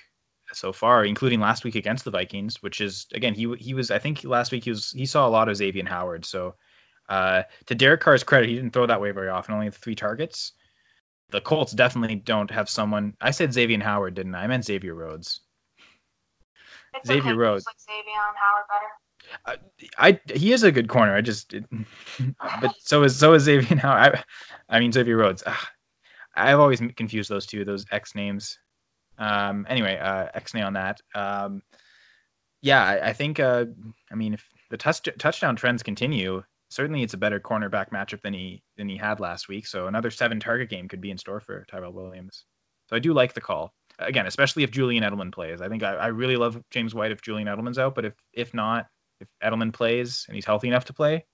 so far, including last week against the Vikings, which is again he he was I think last week he was he saw a lot of Xavier Howard. So uh, to Derek Carr's credit, he didn't throw that way very often, only three targets. The Colts definitely don't have someone. I said Xavier Howard, didn't I? I meant Xavier Rhodes. It's Xavier okay, Rhodes. Like Xavier Howard better. Uh, I he is a good corner. I just, it, but so is so is Xavier now. I, I mean Xavier Rhodes. Ugh. I've always confused those two, those X names. Um, anyway, uh, Xnay on that. Um, yeah, I, I think. Uh, I mean, if the touch, touchdown trends continue, certainly it's a better cornerback matchup than he than he had last week. So another seven target game could be in store for Tyrell Williams. So I do like the call again, especially if Julian Edelman plays. I think I, I really love James White if Julian Edelman's out, but if if not, if Edelman plays and he's healthy enough to play,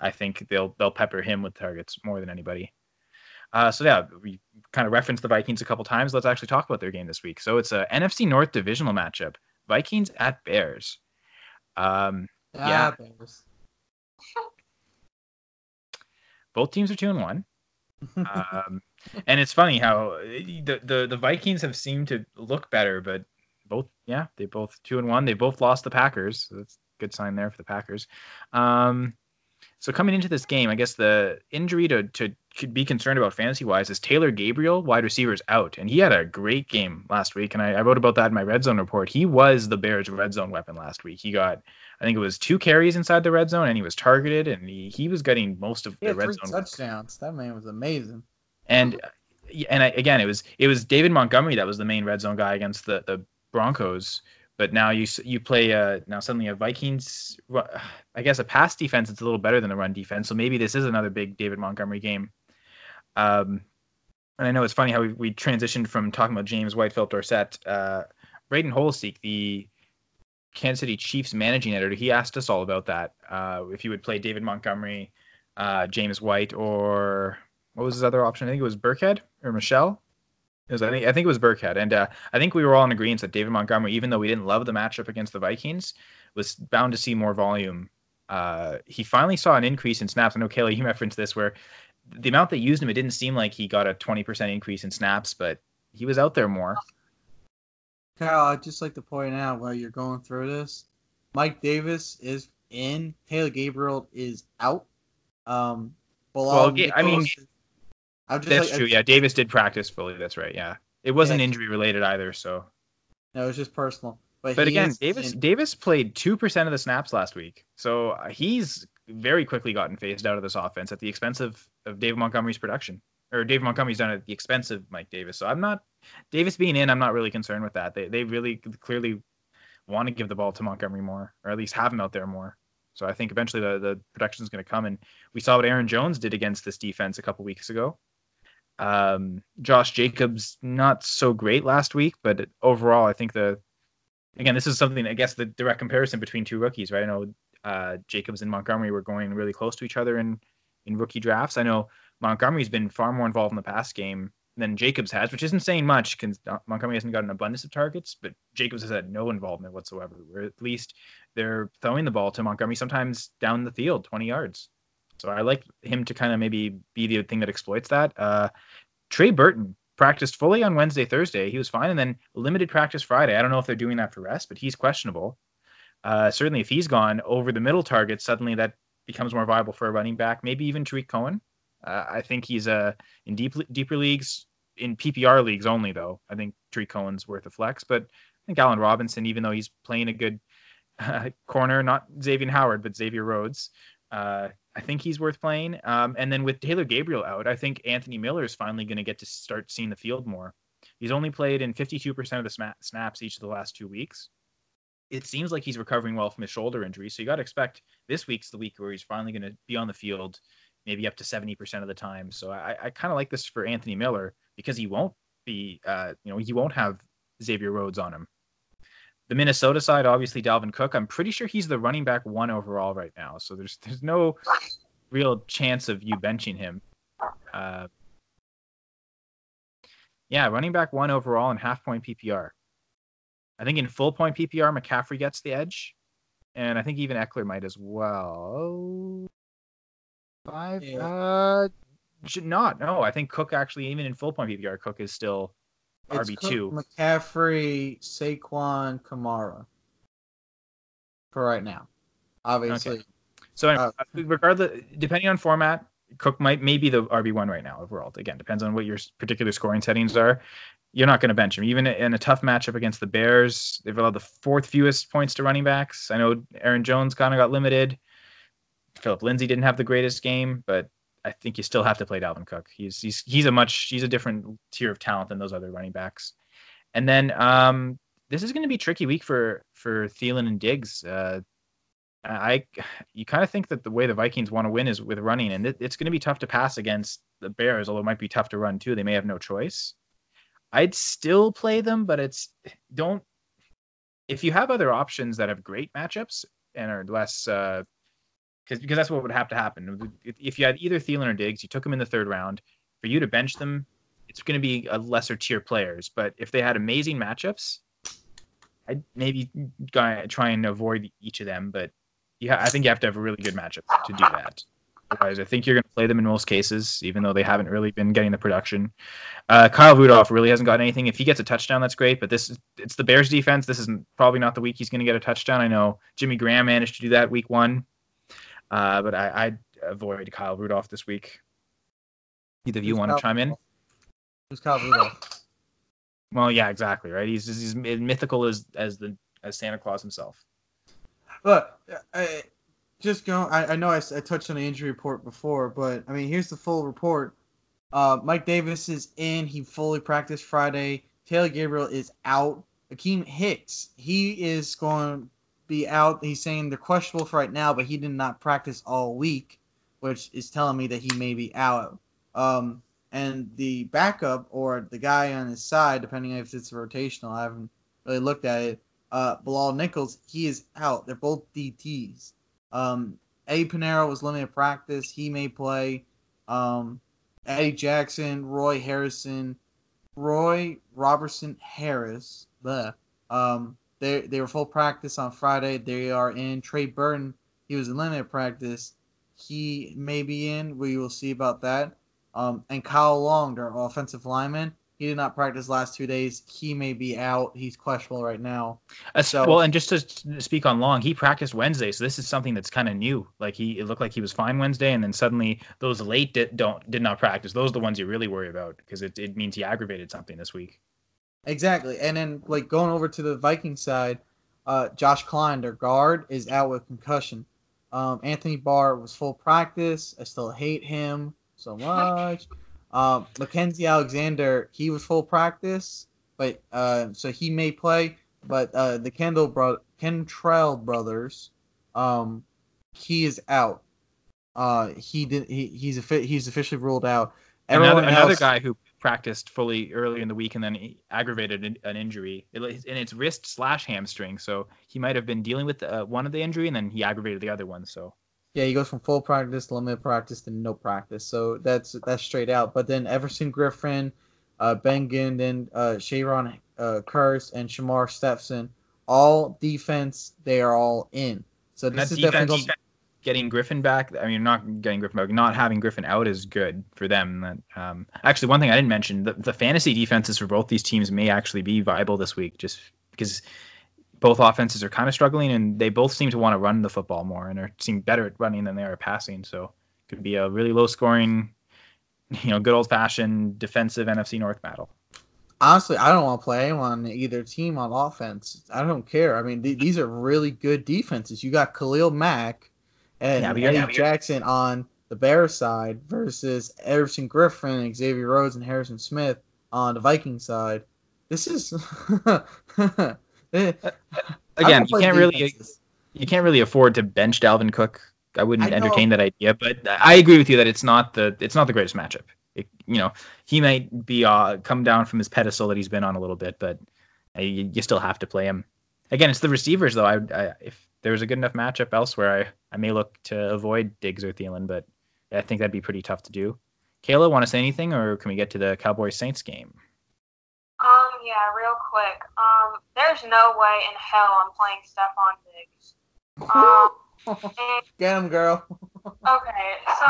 I think they'll they'll pepper him with targets more than anybody. Uh, so yeah, we kind of referenced the Vikings a couple times. Let's actually talk about their game this week. So it's a NFC North divisional matchup: Vikings at Bears. Um, yeah, Bears. both teams are two and one. um, and it's funny how the, the the Vikings have seemed to look better, but both yeah they both two and one. They both lost the Packers. So that's good sign there for the Packers. Um, so coming into this game, I guess the injury to to could be concerned about fantasy wise is Taylor Gabriel, wide receivers out, and he had a great game last week. And I, I, wrote about that in my red zone report. He was the Bears' red zone weapon last week. He got, I think it was two carries inside the red zone, and he was targeted, and he, he was getting most of He the red three zone. touchdowns. That man was amazing. And and I, again, it was it was David Montgomery that was the main red zone guy against the the Broncos. But now you you play uh, now suddenly a Vikings. I guess a pass defense it's a little better than a run defense. So maybe this is another big David Montgomery game. Um, and I know it's funny how we, we transitioned from talking about James White, Philip Dorsett, uh, Braden Holsteek, the Kansas City Chiefs managing editor. He asked us all about that. Uh, if you would play David Montgomery, uh, James White, or what was his other option? I think it was Burkhead or Michel. It was, I think I think it was Burkhead, and uh, I think we were all in agreement that David Montgomery, even though we didn't love the matchup against the Vikings, was bound to see more volume. Uh, he finally saw an increase in snaps. I know Kayla, you referenced this, where the amount they used him, it didn't seem like he got a 20% increase in snaps, but he was out there more. Kyle, I'd just like to point out while you're going through this, Mike Davis is in. Taylor Gabriel is out. Um, Well, I mean, I'm just That's like, true. Yeah, Davis did practice fully. That's right. Yeah, it wasn't Yeah. injury related either. So, No, it was just personal. But, but again, Davis in- Davis played two percent of the snaps last week, so uh, he's very quickly gotten phased out of this offense at the expense of, of David Montgomery's production. Or David Montgomery's done it at the expense of Mike Davis. So I'm not Davis being in. I'm not really concerned with that. They they really clearly want to give the ball to Montgomery more, or at least have him out there more. So I think eventually the the production is going to come, and we saw what Aaron Jones did against this defense a couple weeks ago. Um, Josh Jacobs not so great last week, but overall I think the again this is something I guess the direct comparison between two rookies, right? I know uh, Jacobs and Montgomery were going really close to each other in in rookie drafts. I know Montgomery's been far more involved in the pass game than Jacobs has, which isn't saying much because Montgomery hasn't got an abundance of targets, but Jacobs has had no involvement whatsoever. Where at least they're throwing the ball to Montgomery sometimes down the field, 20 yards. So I like him to kind of maybe be the thing that exploits that. Uh, Trey Burton practiced fully on Wednesday, Thursday. He was fine, and then limited practice Friday. I don't know if they're doing that for rest, but he's questionable. Uh, certainly, if he's gone over the middle target, suddenly that becomes more viable for a running back. Maybe even Tariq Cohen. Uh, I think he's uh, in deep deeper leagues, in PPR leagues only though. I think Tariq Cohen's worth a flex, but I think Allen Robinson, even though he's playing a good uh, corner, not Xavier Howard, but Xavier Rhodes. Uh, I think he's worth playing. Um, and then with Taylor Gabriel out, I think Anthony Miller is finally going to get to start seeing the field more. He's only played in 52% of the sma- snaps each of the last two weeks. It seems like he's recovering well from his shoulder injury. So you got to expect this week's the week where he's finally going to be on the field, maybe up to 70% of the time. So I, I kind of like this for Anthony Miller because he won't be, uh, you know, he won't have Xavier Rhodes on him. The Minnesota side, obviously Dalvin Cook. I'm pretty sure he's the running back one overall right now. So there's there's no real chance of you benching him. Uh, yeah, running back one overall and half point PPR. I think in full point PPR, McCaffrey gets the edge, and I think even Ekeler might as well. Five, Yeah. uh, should not. No, I think Cook actually, even in full point PPR, Cook is still RB two. McCaffrey, Saquon, Kamara. For right now, obviously. So anyway, Uh, regardless, depending on format, Cook might may be the RB one right now overall. Again, depends on what your particular scoring settings are. You're not going to bench him, even in a tough matchup against the Bears. They've allowed the fourth fewest points to running backs. I know Aaron Jones kind of got limited. Philip Lindsay didn't have the greatest game, but I think you still have to play Dalvin Cook. He's he's he's a much he's a different tier of talent than those other running backs. And then um, this is going to be tricky week for for Thielen and Diggs. Uh, I you kind of think that the way the Vikings want to win is with running, and it, it's going to be tough to pass against the Bears. Although it might be tough to run too. They may have no choice. I'd still play them, but it's don't. If you have other options that have great matchups and are less, because because that's what would have to happen. If, you had either Thielen or Diggs, you took them in the third round. For you to bench them, it's going to be a lesser tier players. But if they had amazing matchups, I'd maybe try and avoid each of them. But yeah, I think you have to have a really good matchup to do that. Otherwise, I think you're going to play them in most cases, even though they haven't really been getting the production. Uh, Kyle Rudolph really hasn't gotten anything. If he gets a touchdown, that's great. But this is it's the Bears defense. This is probably not the week he's going to get a touchdown. I know Jimmy Graham managed to do that week one, uh, but I, I'd avoid Kyle Rudolph this week. Either of you Who's want to chime in? Who's Kyle Rudolph? Well, yeah, exactly. Right. He's he's mythical as as the as Santa Claus himself. Look, I, just go. I, I know I touched on the injury report before, but I mean, here's the full report. Uh, Mike Davis is in. He fully practiced Friday. Taylor Gabriel is out. Akiem Hicks, he is going to be out. He's saying they're questionable for right now, but he did not practice all week, which is telling me that he may be out. Um, and the backup or the guy on his side, depending if it's rotational, I haven't really looked at it. Uh, Bilal Nichols, he is out. They're both DTs. Um, Eddy Pineiro was limited practice. He may play. Um, Eddie Jackson, Roy Harrison, Roy Robertson Harris. The um, they they were full practice on Friday. They are in. Trey Burton, he was in limited practice. He may be in. We will see about that. Um, and Kyle Long, their offensive lineman, he did not practice last two days. He may be out. He's questionable right now. Uh, So- well, and just to speak on Long, he practiced Wednesday, so this is something that's kind of new. Like he, it looked like he was fine Wednesday, and then suddenly those late did, don't did not practice. Those are the ones you really worry about because it, it means he aggravated something this week. Exactly. And then like going over to the Viking side, uh, Josh Kline, their guard, is out with concussion. Um, Anthony Barr was full practice. I still hate him so much. Um, Mackensie Alexander, he was full practice, but uh, so he may play. But uh, the Kendall bro- Kentrell brothers, um, he is out. Uh, he did. He, he's offi- he's officially ruled out. Another Everyone another else- guy who practiced fully early in the week and then he aggravated an, injury, in it's wrist slash hamstring. So he might have been dealing with uh, one of the injury and then he aggravated the other one. So Yeah, he goes from full practice limited practice to no practice. So that's that's straight out. But then Everson Griffen, uh, Ben Gedeon, uh, Sharon uh, Curse, and Shamar Stephen, all defense, they are all in. So this is defense, definitely getting Griffen back. I mean, not getting Griffen back, not having Griffen out is good for them. That um, actually, one thing I didn't mention: the, the fantasy defenses for both these teams may actually be viable this week, just because both offenses are kind of struggling, and they both seem to want to run the football more and are seem better at running than they are passing. So it could be a really low scoring, you know, good old fashioned defensive NFC North battle. honestly, I don't want to play anyone on either team on offense. I don't care. I mean, th- these are really good defenses. You got Khalil Mack and Yeah, Eddie yeah, Jackson on the Bears side versus Everson Griffen, and Xavier Rhodes, and Harrison Smith on the Viking side. This is Again, you can't really you can't really afford to bench Dalvin Cook. I wouldn't I entertain that idea, but I agree with you that it's not the it's not the greatest matchup. It, you know, he might be uh, come down from his pedestal that he's been on a little bit, but uh, you, you still have to play him. Again, it's the receivers though. I, I if there was a good enough matchup elsewhere, I, I may look to avoid Diggs or Thielen, but I think that'd be pretty tough to do. Kayla, want to say anything, or can we get to the Cowboys Saints game? Um, yeah, real quick. Um, there's no way in hell I'm playing Stefon Diggs. Um, and- Get him, girl. Okay, so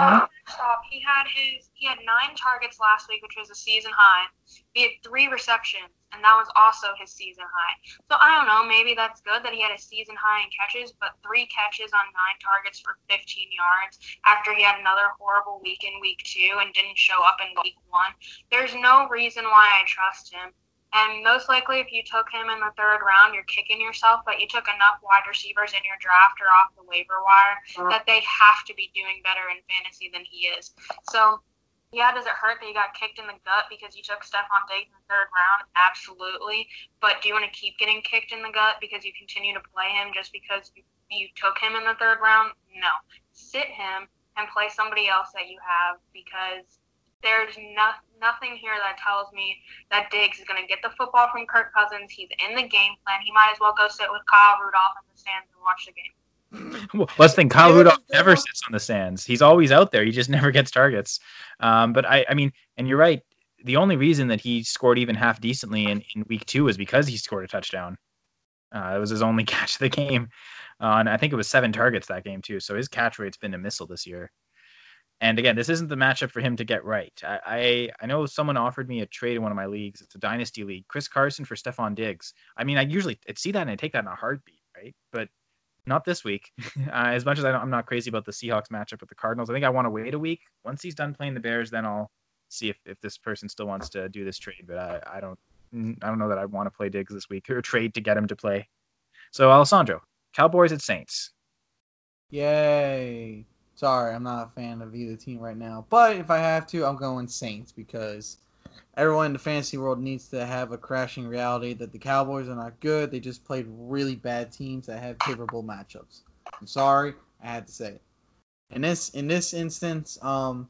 first off, he had his he had nine targets last week, which was a season high. He had three receptions, and that was also his season high. So I don't know, maybe that's good that he had a season high in catches, but three catches on nine targets for 15 yards after he had another horrible week in week two and didn't show up in week one. There's no reason why I trust him. And most likely, if you took him in the third round, you're kicking yourself. But you took enough wide receivers in your draft or off the waiver wire uh-huh. that they have to be doing better in fantasy than he is. So, yeah, does it hurt that you got kicked in the gut because you took Stefon Diggs in the third round? Absolutely. But do you want to keep getting kicked in the gut because you continue to play him just because you, you took him in the third round? No. Sit him and play somebody else that you have because there's no, nothing here that tells me that Diggs is going to get the football from Kirk Cousins. He's in the game plan. He might as well go sit with Kyle Rudolph in the stands and watch the game. Well, let's think. Kyle Rudolph yeah. never sits on the sands. He's always out there. He just never gets targets. Um, but I, I mean, and you're right. The only reason that he scored even half decently in, in week two is because he scored a touchdown. Uh, it was his only catch of the game. Uh, and I think it was seven targets that game too. So his catch rate's been a missile this year. And again, this isn't the matchup for him to get right. I, I I know someone offered me a trade in one of my leagues. It's a dynasty league. Chris Carson for Stefon Diggs. I mean, I usually I'd see that and I take that in a heartbeat, right? But not this week. uh, as much as I don't, I'm not crazy about the Seahawks matchup with the Cardinals, I think I want to wait a week. Once he's done playing the Bears, then I'll see if, if this person still wants to do this trade. But I, I don't I don't know that I want to play Diggs this week or trade to get him to play. So Alessandro, Cowboys at Saints. Yay. Sorry, I'm not a fan of either team right now. But if I have to, I'm going Saints because everyone in the fantasy world needs to have a crashing reality that the Cowboys are not good. They just played really bad teams that have favorable matchups. I'm sorry, I had to say it. In this in this instance, um,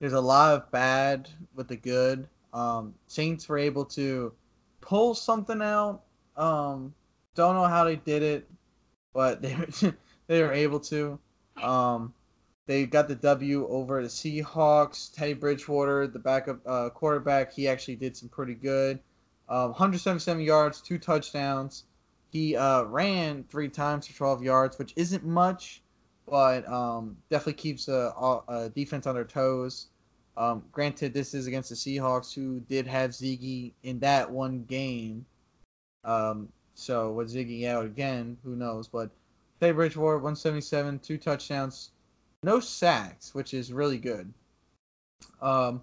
there's a lot of bad with the good. Um, Saints were able to pull something out. Um, don't know how they did it, but they they were able to. Um, they got the W over the Seahawks. Teddy Bridgewater, the backup uh, quarterback, he actually did some pretty good. Um, 177 yards, two touchdowns. He uh, ran three times for 12 yards, which isn't much, but um, definitely keeps a, a defense on their toes. Um, granted, this is against the Seahawks, who did have Ziggy in that one game. Um, so with Ziggy out again, who knows? But Teddy Bridgewater, 177, two touchdowns, no sacks, which is really good. Um,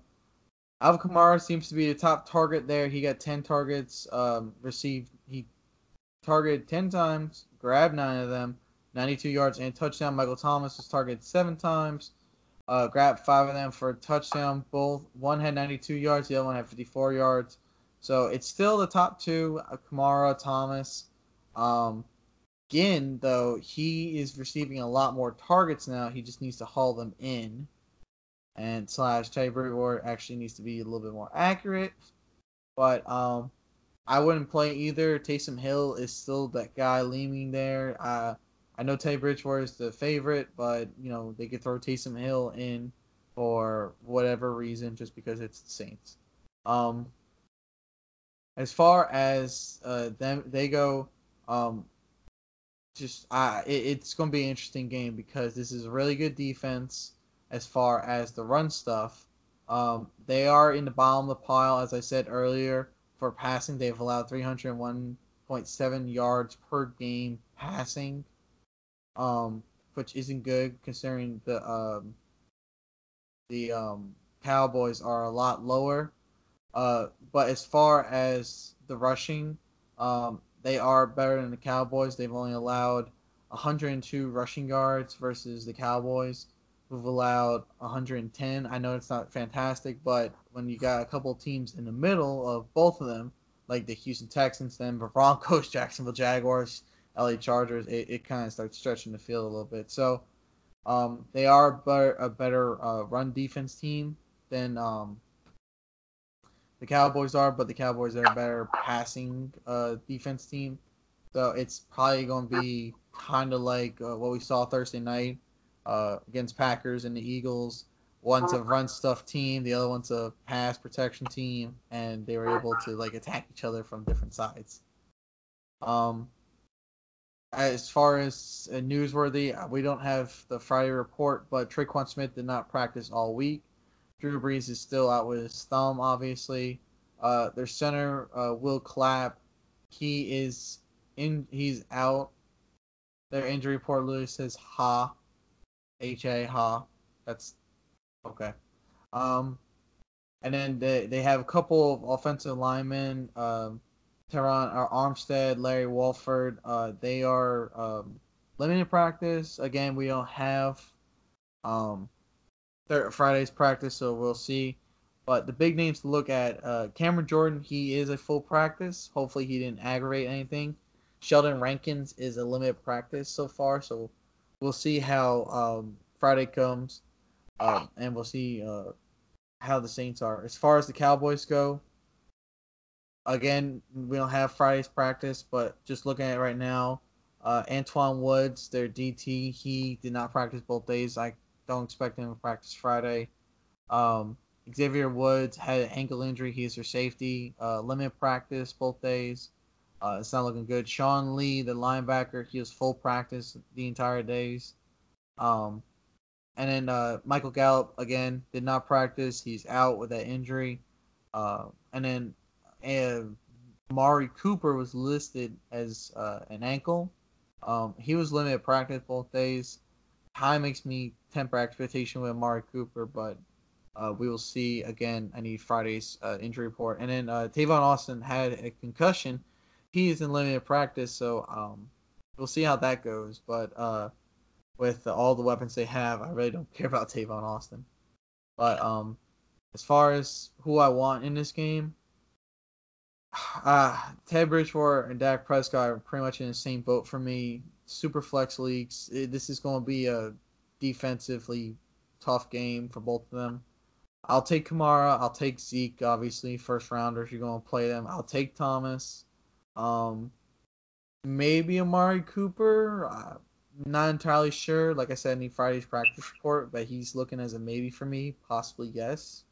Alvin Kamara seems to be the top target there. He got 10 targets, um, received, he targeted 10 times, grabbed nine of them, 92 yards and a touchdown. Michael Thomas was targeted seven times, uh, grabbed five of them for a touchdown. Both one had 92 yards, the other one had 54 yards. So it's still the top two, uh, Kamara, Thomas. Um, Ginn, though, he is receiving a lot more targets now. He just needs to haul them in. And slash Teddy Bridgewater actually needs to be a little bit more accurate. But um, I wouldn't play either. Taysom Hill is still that guy leaning there. Uh, I know Teddy Bridgewater is the favorite, but you know they could throw Taysom Hill in for whatever reason, just because it's the Saints. Um, as far as uh, them they go, um, just uh, it, it's going to be an interesting game because this is a really good defense as far as the run stuff. Um, they are in the bottom of the pile, as I said earlier, for passing. They've allowed 301.7 yards per game passing, um, which isn't good considering the um, the um, Cowboys are a lot lower. Uh, but as far as the rushing, um, they are better than the Cowboys. They've only allowed 102 rushing yards versus the Cowboys, who've allowed 110. I know it's not fantastic, but when you got a couple teams in the middle of both of them, like the Houston Texans, then Broncos, Jacksonville Jaguars, LA Chargers, it, it kind of starts stretching the field a little bit. So um, they are better, a better uh, run defense team than um, the Cowboys are, but the Cowboys are a better passing uh, defense team. So it's probably going to be kind of like uh, what we saw Thursday night uh, against Packers and the Eagles. One's a run stuff team, the other one's a pass protection team, and they were able to like attack each other from different sides. Um, as far as newsworthy, we don't have the Friday report, but Tre'Quan Smith did not practice all week. Drew Brees is still out with his thumb, obviously. Uh, their center, uh, Will Clapp, he is in. He's out. Their injury report literally says Ha, H A Ha. That's okay. Um, and then they they have a couple of offensive linemen. Um, Terron or Armstead, Larry Warford. Uh, they are um, limited practice. Again, we don't have um, Friday's practice, so we'll see. But the big names to look at: uh, Cameron Jordan. He is a full practice. Hopefully, he didn't aggravate anything. Sheldon Rankins is a limited practice so far, so we'll see how um, Friday comes, um, and we'll see uh, how the Saints are. As far as the Cowboys go, again, we don't have Friday's practice, but just looking at it right now, uh, Antwaun Woods, their DT, he did not practice both days. I don't expect him to practice Friday. Um, Xavier Woods had an ankle injury. He's their safety. Uh, limited practice both days. Uh, it's not looking good. Sean Lee, the linebacker, he was full practice the entire days. Um, and then uh, Michael Gallup again did not practice. He's out with that injury. Uh, and then and Mari Cooper was listed as uh, an ankle. Um, he was limited practice both days. High makes me temper expectation with Mari Cooper, but uh, we will see. Again, I need Friday's uh, injury report. And then uh, Tavon Austin had a concussion. He is in limited practice, so um, we'll see how that goes. But uh, with all the weapons they have, I really don't care about Tavon Austin. But um, as far as who I want in this game, uh, Ted Bridgewater and Dak Prescott are pretty much in the same boat for me. Super flex leagues. It, this is going to be a defensively tough game for both of them. I'll take Kamara. I'll take Zeke. Obviously, first rounders. You're going to play them. I'll take Thomas. Um, maybe Amari Cooper. Uh, not entirely sure. Like I said, I need Friday's practice report, but he's looking as a maybe for me. Possibly yes.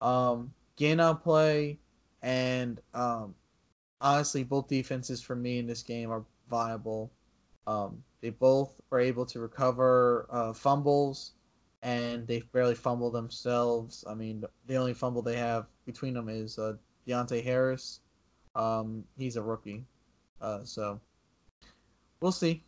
Um, Ginn I'll play. And um, honestly, both defenses for me in this game are viable. Um, they both were able to recover uh, fumbles, and they barely fumble themselves. I mean, the only fumble they have between them is uh, Deonte Harris. Um, he's a rookie, uh, so we'll see.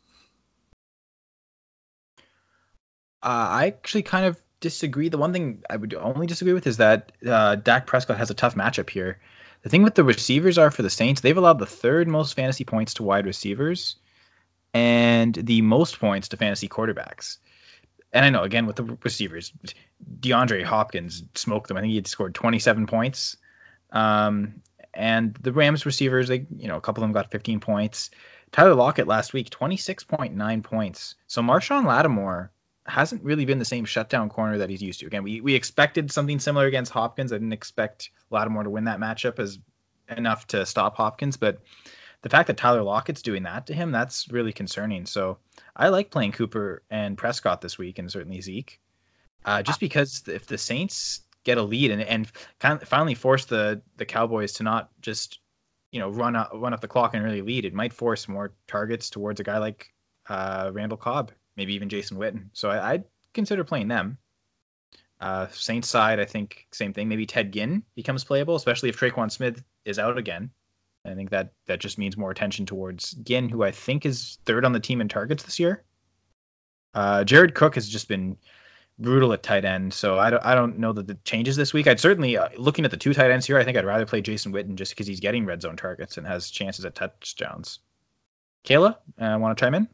Uh, I actually kind of disagree. The one thing I would only disagree with is that uh, Dak Prescott has a tough matchup here. The thing with the receivers are for the Saints, they've allowed the third most fantasy points to wide receivers and the most points to fantasy quarterbacks. And I know, again, with the receivers, DeAndre Hopkins smoked them. I think he had scored 27 points. Um, and the Rams receivers, they, you know, a couple of them got 15 points. Tyler Lockett last week, 26.9 points. So Marshon Lattimore hasn't really been the same shutdown corner that he's used to. Again, we, we expected something similar against Hopkins. I didn't expect Lattimore to win that matchup as enough to stop Hopkins, but the fact that Tyler Lockett's doing that to him, that's really concerning. So I like playing Cooper and Prescott this week, and certainly Zeke, uh, just because if the Saints get a lead and and kind of finally force the the Cowboys to not just you know run up run up the clock and really lead, it might force more targets towards a guy like uh, Randall Cobb maybe even Jason Witten. So I, would consider playing them. Uh, Saints side, I think same thing. Maybe Ted Ginn becomes playable, especially if Tre'Quan Smith is out again. I think that that just means more attention towards Ginn, who I think is third on the team in targets this year. Uh, Jared Cook has just been brutal at tight end. So I don't I don't know that the changes this week. I'd certainly uh, looking at the two tight ends here. I think I'd rather play Jason Witten just because he's getting red zone targets and has chances at touchdowns. Kayla, uh, want to chime in?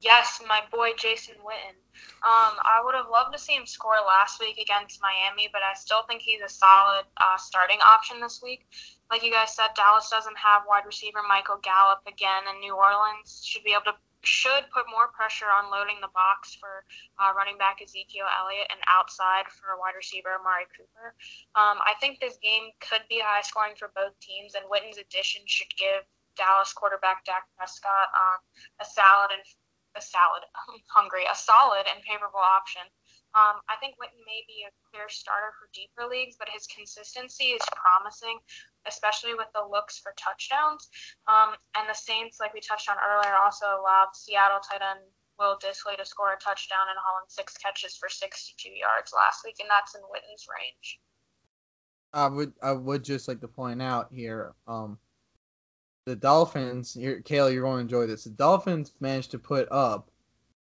Yes, my boy Jason Witten. Um, I would have loved to see him score last week against Miami, but I still think he's a solid uh, starting option this week. Like you guys said, Dallas doesn't have wide receiver Michael Gallup again, and New Orleans should be able to should put more pressure on loading the box for uh, running back Ezekiel Elliott and outside for wide receiver Amari Cooper. Um, I think this game could be high scoring for both teams, and Witten's addition should give Dallas quarterback Dak Prescott um, a salad and a salad. Hungry. A solid and favorable option. Um, I think Witten may be a clear starter for deeper leagues, but his consistency is promising, especially with the looks for touchdowns. Um, and the Saints, like we touched on earlier, also allowed Seattle tight end Will Dissly to score a touchdown and haul in six catches for 62 yards last week, and that's in Witten's range. I would I would just like to point out here, um, the Dolphins. Here, Kayla, you're going to enjoy this. The Dolphins managed to put up,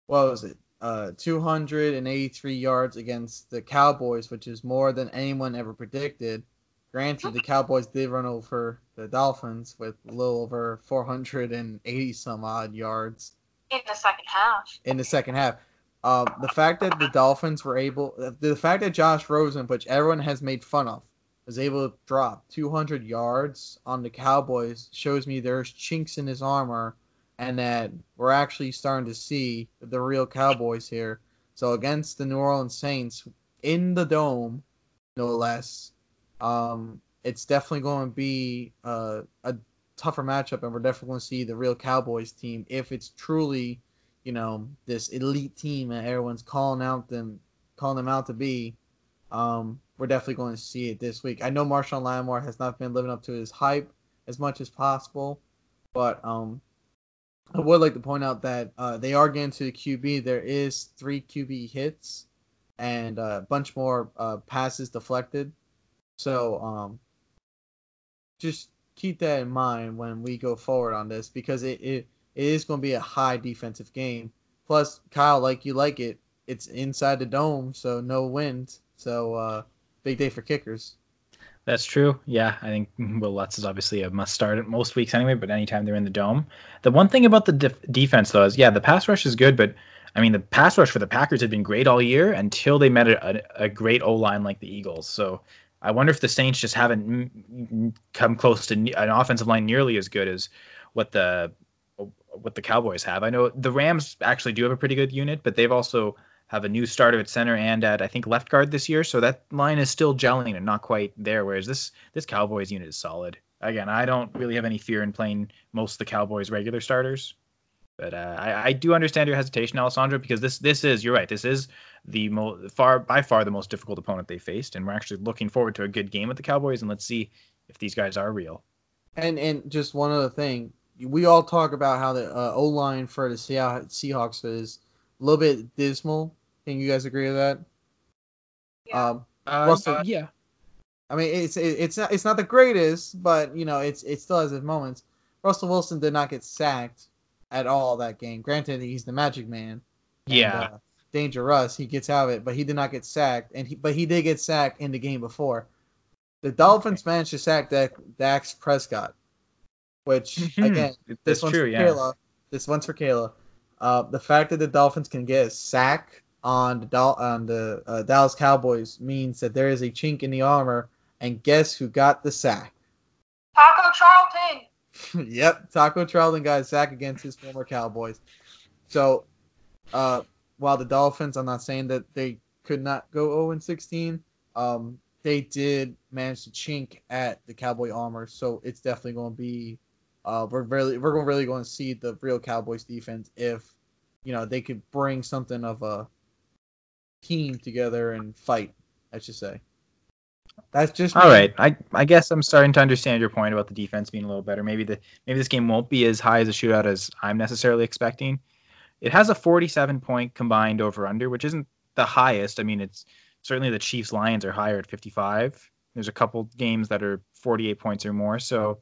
what was it, uh, 283 yards against the Cowboys, which is more than anyone ever predicted. Granted, the Cowboys did run over the Dolphins with a little over 480 some odd yards in the second half. In the second half. Um, the fact that the Dolphins were able, the fact that Josh Rosen, which everyone has made fun of, was able to drop 200 yards on the Cowboys shows me there's chinks in his armor and that we're actually starting to see the real Cowboys here. So against the New Orleans Saints in the dome, no less, um, it's definitely going to be uh, a tougher matchup, and we're definitely going to see the real Cowboys team if it's truly, you know, this elite team that everyone's calling out them, calling them out to be. Um, we're definitely going to see it this week. I know Marshon Lattimore has not been living up to his hype as much as possible, but um, I would like to point out that uh, they are getting to the QB. There is three QB hits and a bunch more uh, passes deflected. So um, just keep that in mind when we go forward on this because it, it, it is going to be a high defensive game. Plus, Kyle, like you like it, it's inside the dome, so no wind. So uh, big day for kickers. That's true. Yeah, I think Wil Lutz is obviously a must start at most weeks anyway, but anytime they're in the dome. The one thing about the def- defense, though, is yeah, the pass rush is good, but I mean, the pass rush for the Packers had been great all year until they met a, a, a great O line like the Eagles. So I wonder if the Saints just haven't come close to an offensive line nearly as good as what the what the Cowboys have. I know the Rams actually do have a pretty good unit, but they've also have a new starter at center and at I think left guard this year. So that line is still gelling and not quite there. Whereas this this Cowboys unit is solid. Again, I don't really have any fear in playing most of the Cowboys regular starters. But uh, I, I do understand your hesitation, Alessandro, because this this is you're right. This is the mo- far by far the most difficult opponent they faced, and we're actually looking forward to a good game with the Cowboys. And let's see if these guys are real. And and just one other thing, we all talk about how the uh, O line for the Seahawks is a little bit dismal. Can you guys agree with that? Yeah. Um, Uh, Russell- uh, yeah. I mean, it's it, it's not it's not the greatest, but you know, it's it still has its moments. Russell Wilson did not get sacked at all that game. Granted, he's the Magic Man. and, Yeah. uh, dangerous. He gets out of it, but he did not get sacked, and he but he did get sacked in the game before. The Dolphins managed to sack Dak, Dax Prescott, which again, That's this one's true. for Yeah. Kayla. This one's for Kayla. Uh, the fact that the Dolphins can get a sack on the Dol- on the uh, Dallas Cowboys means that there is a chink in the armor. And guess who got the sack? Taco Charlton. yep, Taco Charlton got a sack against his former Cowboys. So, uh, while the Dolphins, I'm not saying that they could not go 0 and 16. Um, they did manage to chink at the Cowboy armor, so it's definitely going to be. Uh, we're really we're going really going to see the real Cowboys defense if you know they could bring something of a team together and fight. I should say. That's just All me. right. I I guess I'm starting to understand your point about the defense being a little better. Maybe the maybe this game won't be as high as a shootout as I'm necessarily expecting. It has a 47 point combined over under, which isn't the highest. I mean, it's certainly the Chiefs Lions are higher at 55. There's a couple games that are 48 points or more. So,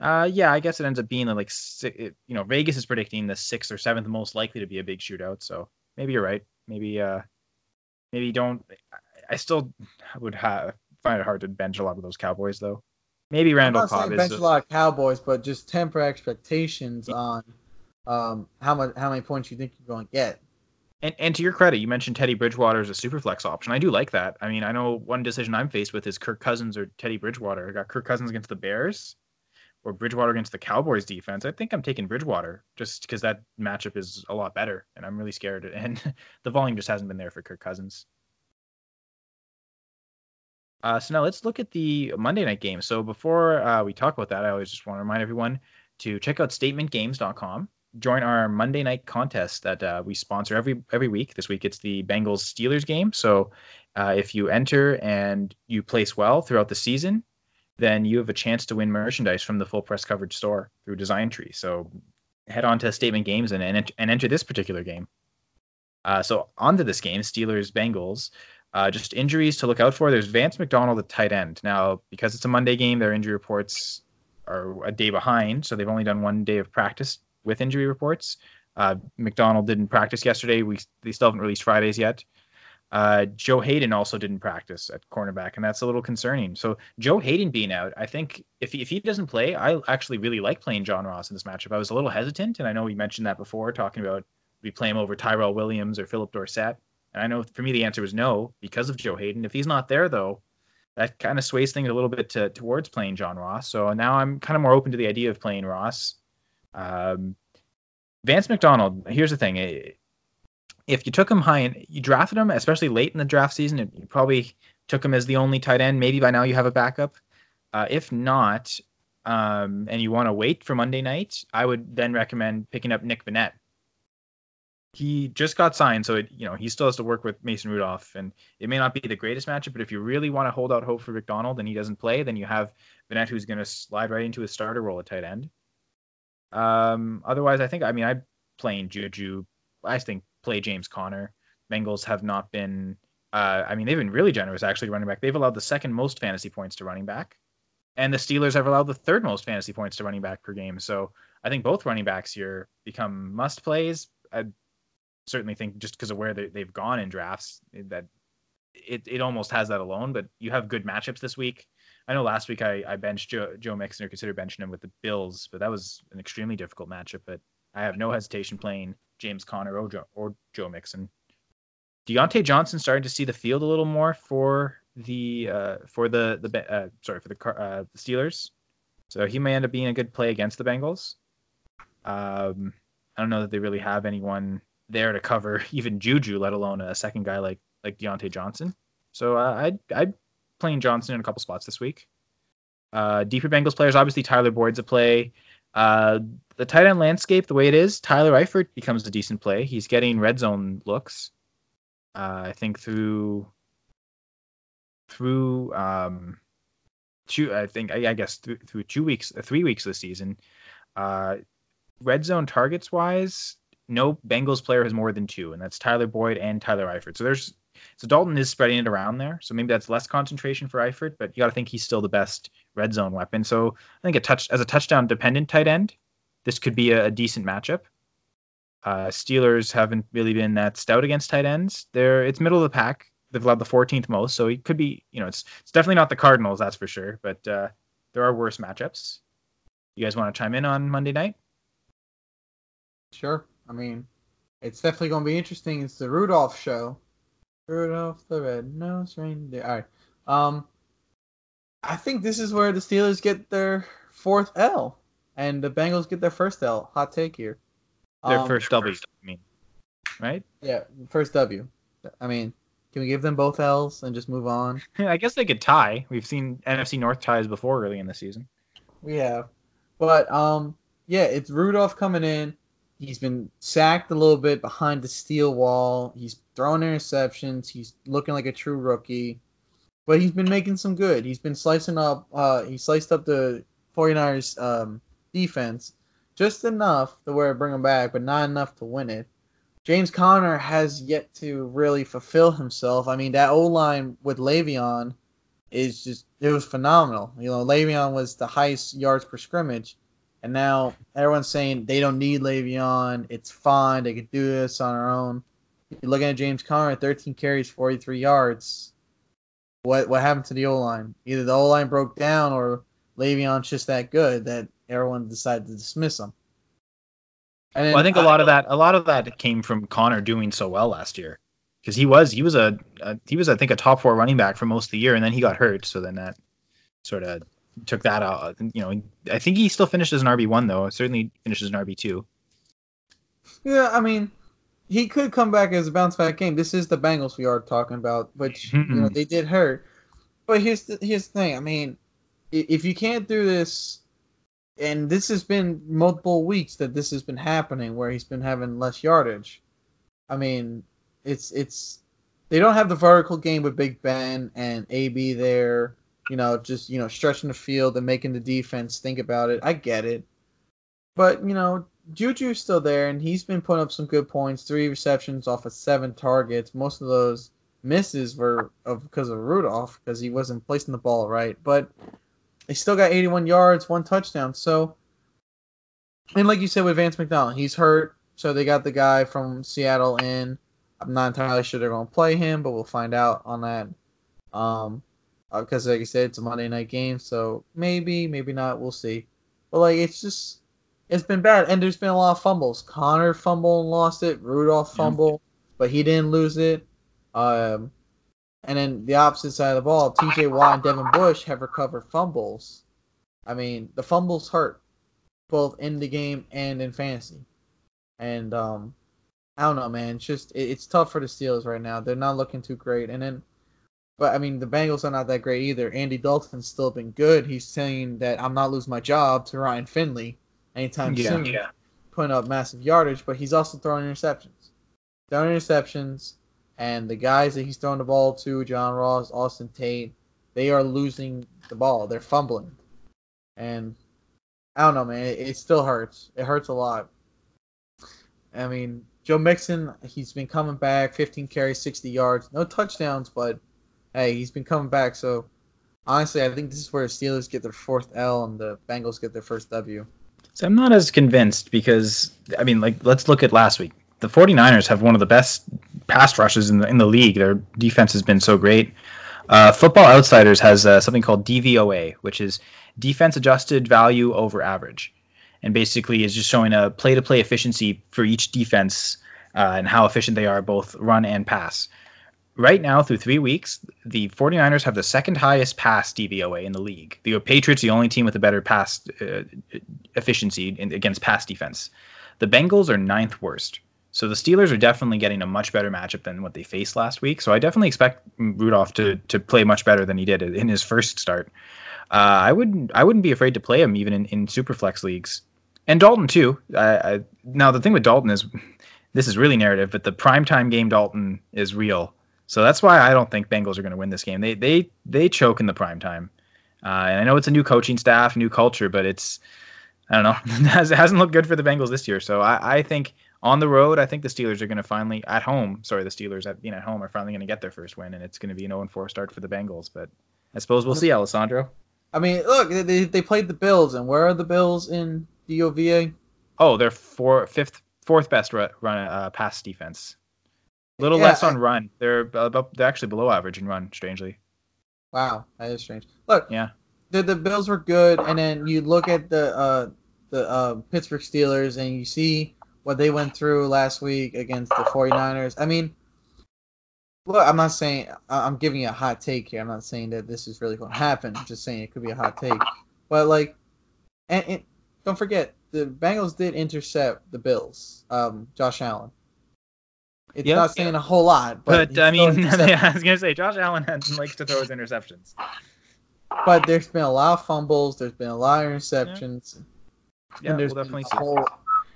uh, yeah, I guess it ends up being like you know Vegas is predicting the sixth or seventh most likely to be a big shootout. So maybe you're right. Maybe uh, maybe don't. I still would have find it hard to bench a lot of those Cowboys though. Maybe Randall Cobb is. bench a- lot of Cowboys, but just temper expectations on um, how much how many points you think you're going to get. And, and to your credit, you mentioned Teddy Bridgewater as a super flex option. I do like that. I mean, I know one decision I'm faced with is Kirk Cousins or Teddy Bridgewater. I got Kirk Cousins against the Bears or Bridgewater against the Cowboys defense. I think I'm taking Bridgewater just because that matchup is a lot better, and I'm really scared. And the volume just hasn't been there for Kirk Cousins. Uh, so now let's look at the Monday night game. So before uh, we talk about that, I always just want to remind everyone to check out statementgames.com. Join our Monday night contest that uh, we sponsor every every week. This week it's the Bengals Steelers game. So uh, if you enter and you place well throughout the season, then you have a chance to win merchandise from the full press coverage store through Design Tree. So head on to Statement Games and and, and enter this particular game. Uh, so onto this game, Steelers Bengals. Uh, just injuries to look out for. There's Vance McDonald at tight end. Now, because it's a Monday game, their injury reports are a day behind, so they've only done one day of practice with injury reports. Uh, McDonald didn't practice yesterday. We they still haven't released Fridays yet. Uh, Joe Haden also didn't practice at cornerback, and that's a little concerning. So Joe Haden being out, I think if he, if he doesn't play, I actually really like playing John Ross in this matchup. I was a little hesitant, and I know we mentioned that before, talking about we play him over Tyrell Williams or Phillip Dorsett. And I know for me the answer was no because of Joe Haden. If he's not there though, that kind of sways things a little bit to, towards playing John Ross. So now I'm kind of more open to the idea of playing Ross. Um, Vance McDonald. Here's the thing: eh, if you took him high and you drafted him, especially late in the draft season, you probably took him as the only tight end. Maybe by now you have a backup. Uh, if not, um, and you want to wait for Monday night, I would then recommend picking up Nick Vannett he just got signed, so it, you know he still has to work with Mason Rudolph, and it may not be the greatest matchup. But if you really want to hold out hope for McDonald and he doesn't play, then you have Vannett, who's going to slide right into a starter role at tight end. Um, otherwise, I think I mean I'm playing Juju. I think play James Conner. Bengals have not been. Uh, I mean they've been really generous actually running back. They've allowed the second most fantasy points to running back, and the Steelers have allowed the third most fantasy points to running back per game. So I think both running backs here become must plays. I, certainly think just because of where they, they've gone in drafts that it, it almost has that alone. But you have good matchups this week. I know last week I, I benched Joe, Joe Mixon or considered benching him with the Bills, but that was an extremely difficult matchup. But I have no hesitation playing James Conner or Joe, or Joe Mixon. Diontae Johnson starting to see the field a little more for the uh, for the the uh, sorry for the uh, the Steelers, so he may end up being a good play against the Bengals. Um, I don't know that they really have anyone there to cover even Juju, let alone a second guy like like Diontae Johnson. So uh, I'd I'd playing Johnson in a couple spots this week. Uh, deeper Bengals players, obviously Tyler Boyd's a play. Uh, the tight end landscape, the way it is, Tyler Eifert becomes a decent play. He's getting red zone looks. Uh, I think through through um, two. I think I, I guess through, through two weeks, uh, three weeks of the season. Uh, red zone targets wise, no Bengals player has more than two, and that's Tyler Boyd and Tyler Eifert. So there's so Dalton is spreading it around there. So maybe that's less concentration for Eifert, but you got to think he's still the best red zone weapon. So I think a touch as a touchdown dependent tight end, this could be a, a decent matchup. Uh, Steelers haven't really been that stout against tight ends. They're it's middle of the pack. They've allowed the 14th most, so it could be you know it's it's definitely not the Cardinals, that's for sure. But uh, there are worse matchups. You guys want to chime in on Monday night? Sure. I mean, it's definitely going to be interesting. It's the Rudolph show. Rudolph the red-nosed reindeer. All right. Um, I think this is where the Steelers get their fourth L, and the Bengals get their first L. Hot take here. Their Um, first W, I mean, right? Yeah, first W. I mean, can we give them both L's and just move on? I guess they could tie. We've seen NFC North ties before early in the season. We have, but um, yeah, it's Rudolph coming in. He's been sacked a little bit behind the steel wall. He's throwing interceptions. He's looking like a true rookie, but he's been making some good. He's been slicing up. Uh, he sliced up the 49ers um, defense just enough to where it bring him back, but not enough to win it. James Conner has yet to really fulfill himself. I mean, that O line with Le'Veon is just it was phenomenal. You know, Le'Veon was the highest yards per scrimmage, and now everyone's saying they don't need Le'Veon. It's fine. They could do this on their own. You're looking at James Conner, 13 carries, 43 yards. What what happened to the O line? Either the O line broke down or Le'Veon's just that good that everyone decided to dismiss him. And well, I think a lot of that a lot of that came from Conner doing so well last year because he was he was a, a, he was I think a top four running back for most of the year and then he got hurt so then that sort of took that out uh, you know I think he still finished as an RB one though certainly finishes an RB two. Yeah, I mean he could come back as a bounce back game. This is the Bengals we are talking about, which you know hmm. they did hurt. But here's the here's the thing. I mean, if you can't do this, and this has been multiple weeks that this has been happening, where he's been having less yardage. I mean, it's it's they don't have the vertical game with Big Ben and AB there. You know, just you know stretching the field and making the defense think about it. I get it, but you know Juju's still there, and he's been putting up some good points. Three receptions off of seven targets. Most of those misses were of because of Rudolph because he wasn't placing the ball right. But they still got 81 yards, one touchdown. So, and like you said with Vance McDonald, he's hurt. So they got the guy from Seattle in. I'm not entirely sure they're going to play him, but we'll find out on that. Um, because uh, like I said, it's a Monday night game, so maybe, maybe not. We'll see. But like, it's just it's been bad, and there's been a lot of fumbles. Conner fumbled and lost it. Rudolph fumbled, yeah. but he didn't lose it. Um, and then the opposite side of the ball, T.J. Watt and Devin Bush have recovered fumbles. I mean, the fumbles hurt, both in the game and in fantasy. And um, I don't know, man. It's just it, it's tough for the Steelers right now. They're not looking too great. And then, but I mean, the Bengals are not that great either. Andy Dalton's still been good. He's saying that I'm not losing my job to Ryan Finley anytime yeah, soon, yeah. putting up massive yardage, but he's also throwing interceptions. Throwing interceptions, and the guys that he's throwing the ball to, John Ross, Auden Tate, they are losing the ball. They're fumbling. And I don't know, man. It, it still hurts. It hurts a lot. I mean, Joe Mixon, he's been coming back, 15 carries, 60 yards. No touchdowns, but hey, he's been coming back. So honestly, I think this is where the Steelers get their fourth L and the Bengals get their first W. So I'm not as convinced because I mean, like let's look at last week. The 49ers have one of the best pass rushes in the in the league. Their defense has been so great. Uh, Football Outsiders has uh, something called DVOA, which is defense adjusted value over average, and basically is just showing a play to play efficiency for each defense uh, and how efficient they are both run and pass right now through three weeks, the 49ers have the second highest pass DVOA in the league. The Patriots, the only team with a better pass uh, efficiency in, against pass defense. The Bengals are ninth worst. So the Steelers are definitely getting a much better matchup than what they faced last week. So I definitely expect Rudolph to to play much better than he did in his first start. Uh, I wouldn't I wouldn't be afraid to play him even in, in super flex leagues. And Dalton too. I, I, now the thing with Dalton is this is really narrative, but the primetime game Dalton is real. So that's why I don't think Bengals are going to win this game. They they they choke in the prime time. Uh, and I know it's a new coaching staff, new culture, but it's I don't know. it hasn't looked good for the Bengals this year. So I, I think on the road, I think the Steelers are going to finally at home. Sorry, the Steelers at being at home are finally going to get their first win, and it's going to be an 0 4 start for the Bengals. But I suppose we'll see, Alessandro. I mean, look, they they played the Bills, and where are the Bills in DOVA? Oh, they're four, fifth, fourth best run, uh, pass defense A little yeah, less on I, run. They're about they're actually below average in run. Strangely. Wow, that is strange. Look, yeah, the the Bills were good, and then you look at the uh, the uh, Pittsburgh Steelers, and you see what they went through last week against the 49ers. I mean, look, I'm not saying I'm giving you a hot take here. I'm not saying that this is really going to happen. I'm just saying it could be a hot take. But like, and, and don't forget the Bengals did intercept the Bills. Um, Josh Allen. It's yep. not saying a whole lot, but, but I mean, I was gonna say Josh Allen likes to throw his interceptions. But there's been a lot of fumbles. There's been a lot of interceptions. Yeah, and there's we'll definitely see. Whole,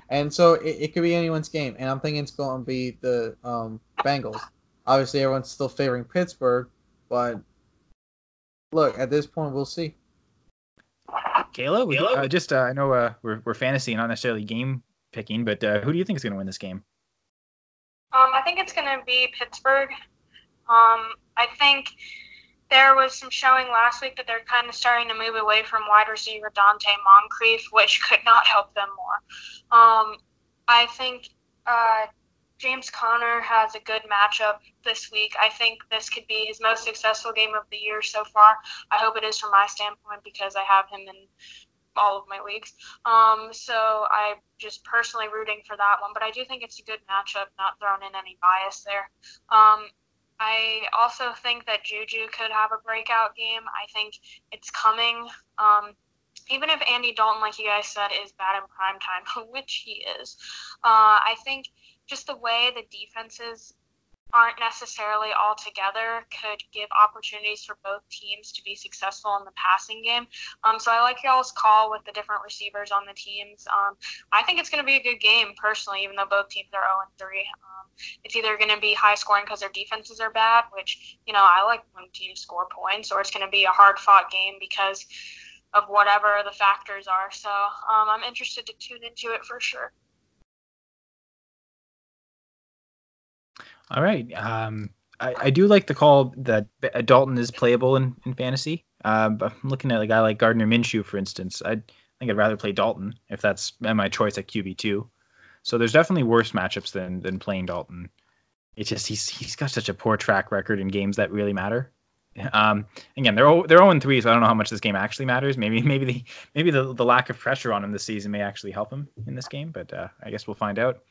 and so it, it, could be anyone's game. And I'm thinking it's going to be the um, Bengals. Obviously, everyone's still favoring Pittsburgh, but look, at this point, we'll see. Kayla, uh, just uh, I know uh, we're we're fantasy, not necessarily game picking, but uh, who do you think is going to win this game? Um, I think it's going to be Pittsburgh. Um, I think there was some showing last week that they're kind of starting to move away from wide receiver Donte Moncrief, which could not help them more. Um, I think uh, James Conner has a good matchup this week. I think this could be his most successful game of the year so far. I hope it is from my standpoint because I have him in all of my leagues. Um, so I'm just personally rooting for that one. But I do think it's a good matchup, not throwing in any bias there. Um, I also think that Juju could have a breakout game. I think it's coming. Um, even if Andy Dalton, like you guys said, is bad in prime time, which he is, uh, I think just the way the defenses aren't necessarily all together could give opportunities for both teams to be successful in the passing game. Um, so I like y'all's call with the different receivers on the teams. Um, I think it's going to be a good game personally, even though both teams are 0 and 3. Um, it's either going to be high scoring because their defenses are bad, which, you know, I like when teams score points, or it's going to be a hard fought game because of whatever the factors are. So um, I'm interested to tune into it for sure. All right. Um, I, I do like the call that Dalton is playable in, in fantasy. Um, but I'm looking at a guy like Gardner Minshew, for instance. I think I'd rather play Dalton if that's my choice at QB two. So there's definitely worse matchups than than playing Dalton. It's just he's he's got such a poor track record in games that really matter. Um, again, they're they're 0 3, so I don't know how much this game actually matters. Maybe maybe the maybe the, the lack of pressure on him this season may actually help him in this game, but uh, I guess we'll find out.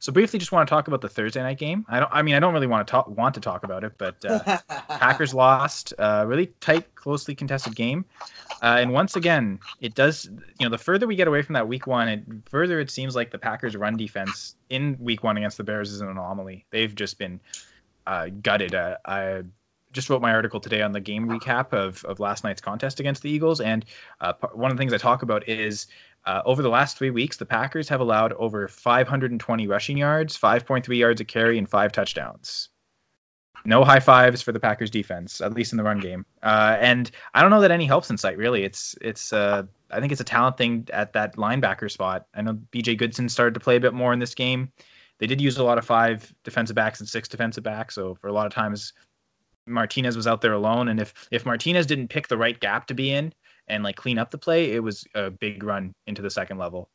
So briefly, just want to talk about the Thursday night game. I don't. I mean, I don't really want to talk want to talk about it, but uh, Packers lost. Uh, really tight, closely contested game, uh, and once again, it does. You know, the further we get away from that Week One, it further it seems like the Packers' run defense in Week One against the Bears is an anomaly. They've just been uh, gutted. Uh, I just wrote my article today on the game recap of, of last night's contest against the Eagles. And uh, one of the things I talk about is uh, over the last three weeks, the Packers have allowed over 520 rushing yards, 5.3 yards a carry, and five touchdowns. No high fives for the Packers defense, at least in the run game. Uh, and I don't know that any helps in sight. Really, it's it's. Uh, I think it's a talent thing at that linebacker spot. I know B.J. Goodson started to play a bit more in this game. They did use a lot of five defensive backs and six defensive backs, so for a lot of times Martinez was out there alone, and if if Martinez didn't pick the right gap to be in and like clean up the play, it was a big run into the second level.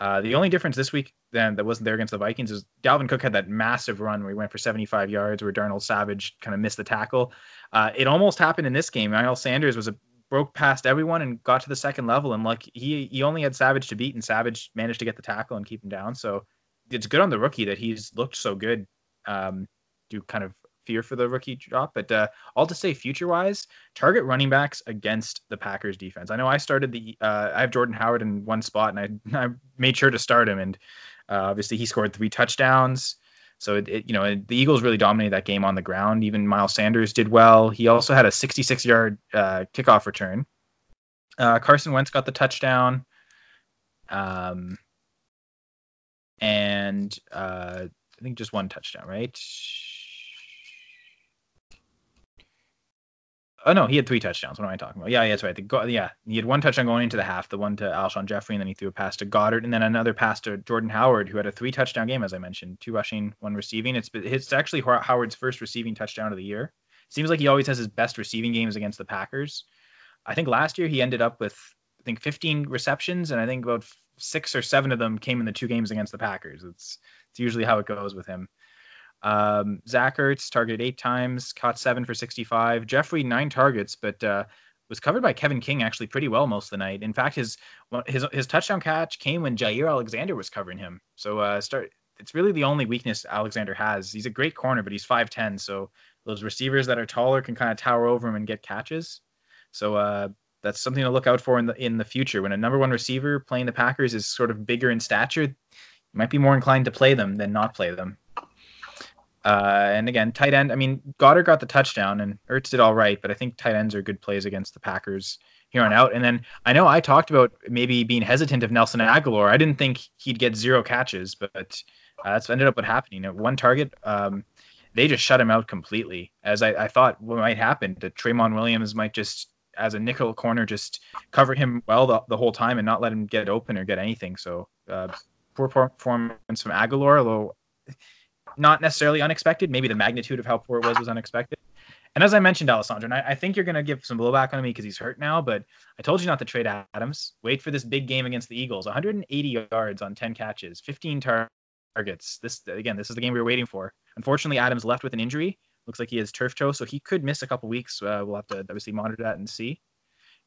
Uh, the only difference this week then that wasn't there against the Vikings is Dalvin Cook had that massive run where he went for 75 yards, where Darnell Savage kind of missed the tackle. Uh, it almost happened in this game. Miles Sanders was a broke past everyone and got to the second level, and like he he only had Savage to beat, and Savage managed to get the tackle and keep him down. So it's good on the rookie that he's looked so good. Um, do kind of fear for the rookie drop. But uh, all to say, future wise, target running backs against the Packers defense. I know I started the uh, I have Jordan Howard in one spot, and I I made sure to start him, and uh, obviously he scored three touchdowns. So it, it you know it, the Eagles really dominated that game on the ground. Even Miles Sanders did well. He also had a 66 yard uh, kickoff return. Uh, Carson Wentz got the touchdown. Um, and uh, I think just one touchdown, right? Oh no, he had three touchdowns. What am I talking about? Yeah, yeah, that's right. The yeah, he had one touchdown going into the half, the one to Alshon Jeffery, and then he threw a pass to Goedert, and then another pass to Jordan Howard, who had a three touchdown game, as I mentioned, two rushing, one receiving. It's it's actually Howard's first receiving touchdown of the year. Seems like he always has his best receiving games against the Packers. I think last year he ended up with I think 15 receptions, and I think about six or seven of them came in the two games against the Packers. It's it's usually how it goes with him. Um, Zach Ertz targeted eight times, caught seven for 65. Jeffery nine targets, but uh, was covered by Kevin King actually pretty well most of the night. In fact, his his his touchdown catch came when Jaire Alexander was covering him. So uh, start. It's really the only weakness Alexander has. He's a great corner, but he's 5'10, so those receivers that are taller can kind of tower over him and get catches. So uh, that's something to look out for in the in the future. When a number one receiver playing the Packers is sort of bigger in stature, you might be more inclined to play them than not play them. Uh, and again, tight end. I mean, Goedert got the touchdown, and Ertz did all right, but I think tight ends are good plays against the Packers here on out. And then I know I talked about maybe being hesitant of Nelson Agholor. I didn't think he'd get zero catches, but uh, that's ended up what happening. One target, um, they just shut him out completely. As I, I thought what might happen, that Tramon Williams might just, as a nickel corner, just cover him well the, the whole time and not let him get open or get anything. So uh, poor performance from Agholor, although not necessarily unexpected. Maybe the magnitude of how poor it was was unexpected. And as I mentioned, Alessandro, and I, I think you're going to give some blowback on me because he's hurt now, but I told you not to trade Adams. Wait for this big game against the Eagles. 180 yards on 10 catches, 15 targets, targets. This again, this is the game we were waiting for. Unfortunately, Adams left with an injury. Looks like he has turf toe, so he could miss a couple weeks. Uh, we'll have to obviously monitor that and see.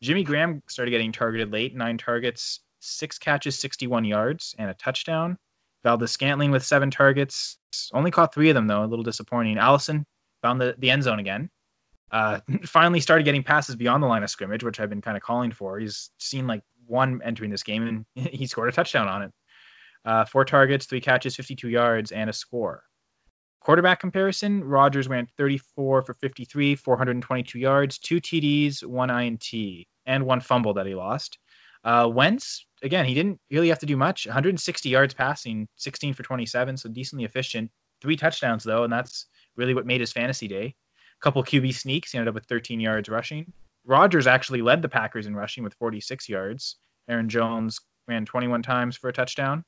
Jimmy Graham started getting targeted late, nine targets, six catches, 61 yards, and a touchdown. Valdes-Scantling with seven targets, only caught three of them though, a little disappointing. Allison found the, the end zone again. Uh, finally started getting passes beyond the line of scrimmage, which I've been kind of calling for. He's seen like one entering this game, and he scored a touchdown on it. Uh, four targets, three catches, 52 yards, and a score. Quarterback comparison: Rodgers went 34 for 53, 422 yards, two TDs, one INT, and one fumble that he lost. Uh, Wentz, again, he didn't really have to do much. 160 yards passing, 16 for 27, so decently efficient. Three touchdowns though, and that's really what made his fantasy day. A couple QB sneaks, he ended up with 13 yards rushing. Rodgers actually led the Packers in rushing with 46 yards. Aaron Jones ran 21 times for a touchdown.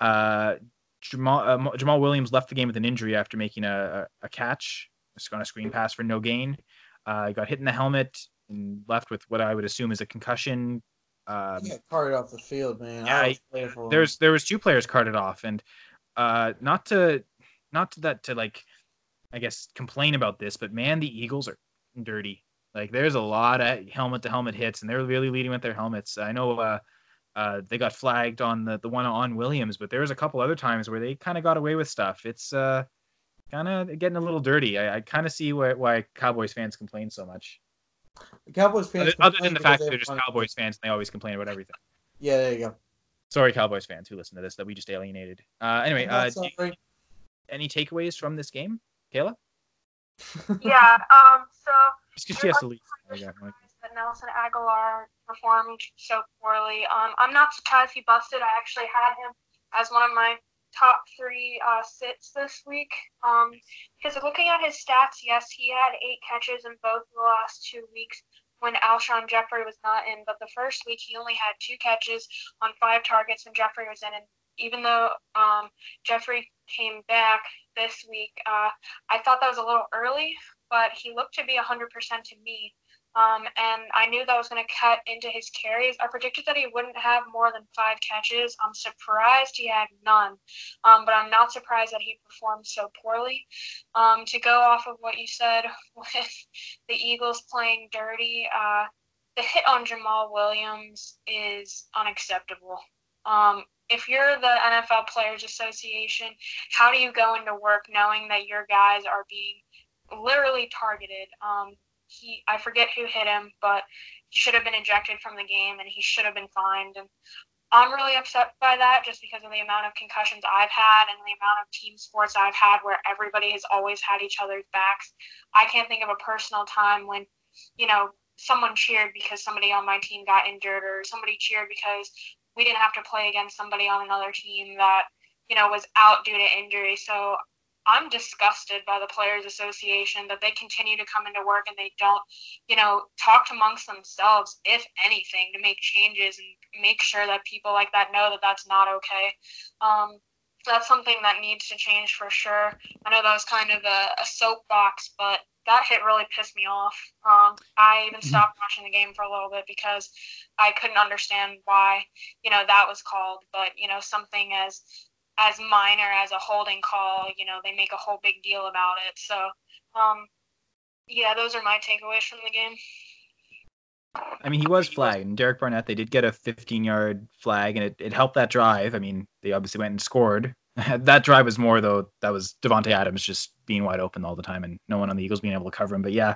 Uh, Jamaal, uh, Jamaal Williams left the game with an injury after making a, a, catch on a screen pass for no gain. Uh, got hit in the helmet and left with what I would assume is a concussion. Um, he got carted off the field, man. Yeah, there's there was two players carted off, and uh, not to not to that to like I guess complain about this, but man, the Eagles are dirty. Like there's a lot of helmet to helmet hits, and they're really leading with their helmets. I know uh, uh, they got flagged on the the one on Williams, but there was a couple other times where they kind of got away with stuff. It's uh, kind of getting a little dirty. I, I kind of see why, why Cowboys fans complain so much. The Cowboys fans, other, other than the fact that they're just Cowboys fans and they always complain about everything. Yeah, there you go. Sorry, Cowboys fans who listen to this that we just alienated. Uh, anyway, uh, you, any takeaways from this game, Kayla? yeah. Um. So. Just because she has to leave. That Nelson Agholor performed so poorly. Um. I'm not surprised he busted. I actually had him as one of my top three uh, sits this week. Um, because looking at his stats, yes, he had eight catches in both the last two weeks when Alshon Jeffery was not in. But the first week, he only had two catches on five targets when Jeffery was in. And even though um, Jeffery came back this week, uh, I thought that was a little early, but he looked to be 100% to me. Um, and I knew that was going to cut into his carries. I predicted that he wouldn't have more than five catches. I'm surprised he had none, um, but I'm not surprised that he performed so poorly. Um, to go off of what you said with the Eagles playing dirty, uh, the hit on Jamaal Williams is unacceptable. Um, if you're the NFL Players Association, how do you go into work knowing that your guys are being literally targeted? Um, he I forget who hit him, but he should have been ejected from the game and he should have been fined. And I'm really upset by that just because of the amount of concussions I've had and the amount of team sports I've had where everybody has always had each other's backs. I can't think of a personal time when, you know, someone cheered because somebody on my team got injured or somebody cheered because we didn't have to play against somebody on another team that, you know, was out due to injury. So I'm disgusted by the Players Association that they continue to come into work and they don't, you know, talk amongst themselves, if anything, to make changes and make sure that people like that know that that's not okay. Um, that's something that needs to change for sure. I know that was kind of a, a soapbox, but that hit really pissed me off. Um, I even mm-hmm. stopped watching the game for a little bit because I couldn't understand why, you know, that was called. But you know, something as as minor as a holding call, you know, they make a whole big deal about it. So, um, yeah, those are my takeaways from the game. I mean, he was flagged, and Derek Barnett. They did get a 15-yard flag, and it, it helped that drive. I mean, they obviously went and scored. that drive was more though. That was Davante Adams just being wide open all the time, and no one on the Eagles being able to cover him. But yeah,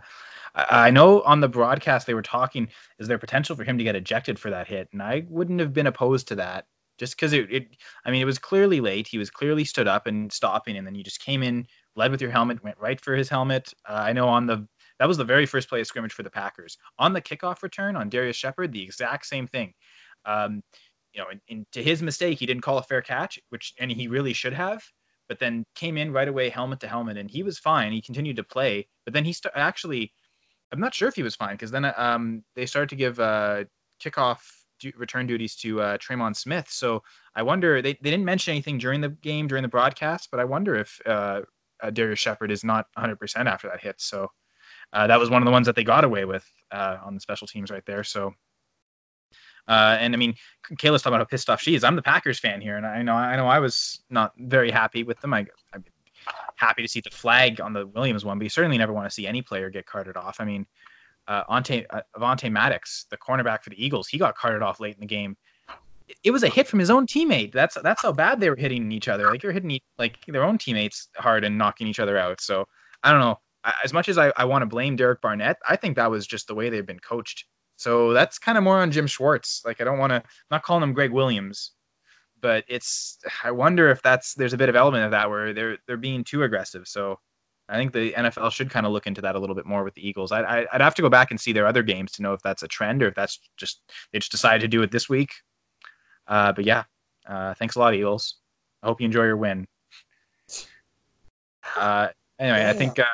I, I know on the broadcast they were talking. Is there potential for him to get ejected for that hit? And I wouldn't have been opposed to that just because it, it, I mean, it was clearly late. He was clearly stood up and stopping, and then you just came in, led with your helmet, went right for his helmet. Uh, I know on the that was the very first play of scrimmage for the Packers. On the kickoff return on Darrius Shepherd, the exact same thing. Um, you know, and, to his mistake, he didn't call a fair catch, which and he really should have. But then came in right away, helmet to helmet, and he was fine. He continued to play, but then he st- actually, I'm not sure if he was fine because then um, they started to give uh, kickoff return duties to uh, Tremon Smith. So I wonder they, they didn't mention anything during the game during the broadcast, but I wonder if uh, uh, Darrius Shepherd is not 100% after that hit. So uh, that was one of the ones that they got away with uh, on the special teams right there. So Uh, and I mean, Kayla's talking about how pissed off she is. I'm the Packers fan here, and I know I know I was not very happy with them. I, I'm happy to see the flag on the Williams one, but you certainly never want to see any player get carted off. I mean, uh, Ante, uh, Avonte Maddox, the cornerback for the Eagles, he got carted off late in the game. It, it was a hit from his own teammate. That's that's how bad they were hitting each other. Like they're hitting like their own teammates hard and knocking each other out. So I don't know. As much as I, I want to blame Derek Barnett, I think that was just the way they've been coached. So that's kind of more on Jim Schwartz. Like I don't want to, not calling him Gregg Williams, but it's I wonder if that's there's a bit of element of that where they're they're being too aggressive. So I think the NFL should kind of look into that a little bit more with the Eagles. I, would have to go back and see their other games to know if that's a trend or if that's just they just decided to do it this week. Uh, but yeah, uh, thanks a lot, Eagles. I hope you enjoy your win. Uh, anyway, I think uh,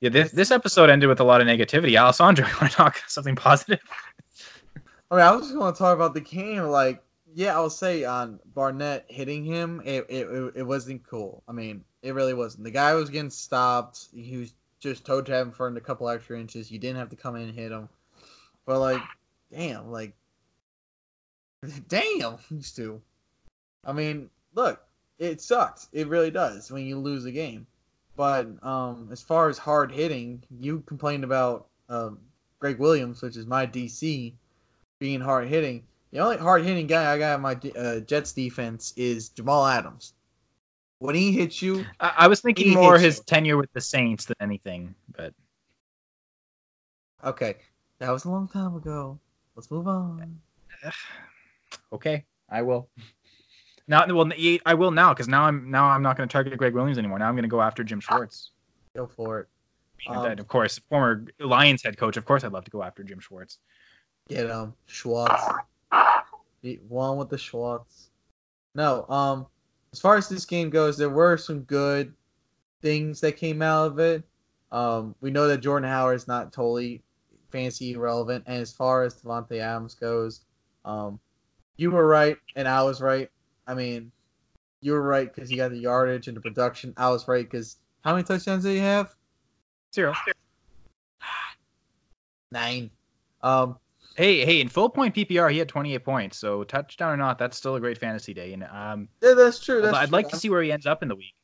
yeah, this this episode ended with a lot of negativity. Alessandro, you want to talk something positive? I mean, I was just going to talk about the game. Like, yeah, I'll say on Barnett hitting him, it, it, it wasn't cool. I mean, it really wasn't. The guy was getting stopped. He was just toe tapping for a couple extra inches. You didn't have to come in and hit him. But like, damn, like, damn, these two. I mean, look, it sucks. It really does when you lose a game. But um, as far as hard hitting, you complained about um, Gregg Williams, which is my DC, being hard hitting. The only hard hitting guy I got in my uh, Jets defense is Jamal Adams. When he hits you, I, I was thinking more his you. tenure with the Saints than anything. But okay, that was a long time ago. Let's move on. okay, I will. Now, well, I will now because now I'm now I'm not going to target Gregg Williams anymore. Now I'm going to go after Jim Schwartz. Go for it. Um, of course, former Lions head coach. Of course, I'd love to go after Jim Schwartz. Get him, Schwartz. one with the Schwartz. No, um, as far as this game goes, there were some good things that came out of it. Um, we know that Jordan Howard is not totally fancy irrelevant, and as far as Davante Adams goes, um, you were right and I was right. I mean, you were right because you got the yardage and the production. I was right because how many touchdowns did you have? Zero. Nine. Um. Hey, hey! In full point PPR, he had 28 points. So touchdown or not, that's still a great fantasy day. And um, yeah, that's true. That's I'd true. like to see where he ends up in the week.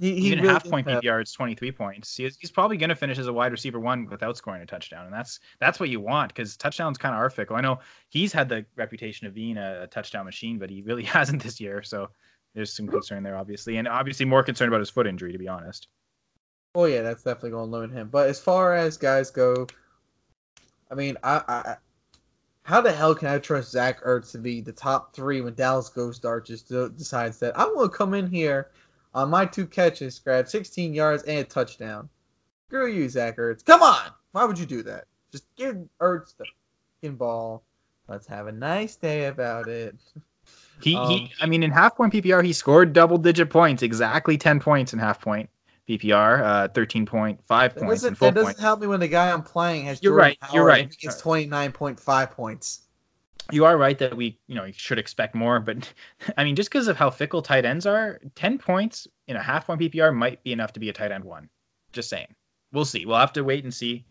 He, he Even really half point have. PPR, it's 23 points. He, he's probably going to finish as a wide receiver one without scoring a touchdown, and that's that's what you want because touchdowns kind of are fickle. I know he's had the reputation of being a, a, touchdown machine, but he really hasn't this year. So there's some concern there, obviously, and obviously more concerned about his foot injury, to be honest. Oh yeah, that's definitely going to limit him. But as far as guys go, I mean, I, I how the hell can I trust Zach Ertz to be the top three when Dallas Goedert just decides that I'm to come in here on my two catches, grab 16 yards and a touchdown. Screw you, Zach Ertz. Come on. Why would you do that? Just give Ertz the fucking ball. Let's have a nice day about it. He, um, he I mean, in half point PPR, he scored double digit points, exactly 10 points in half point PPR, uh, 13.5 points. That doesn't points. help me when the guy I'm playing has You're Jordan right. Howard you're right. Gets 29.5 points you are right that we you know should expect more, but I mean just because of how fickle tight ends are, ten points in a half point PPR might be enough to be a tight end one. Just saying, we'll see. We'll have to wait and see.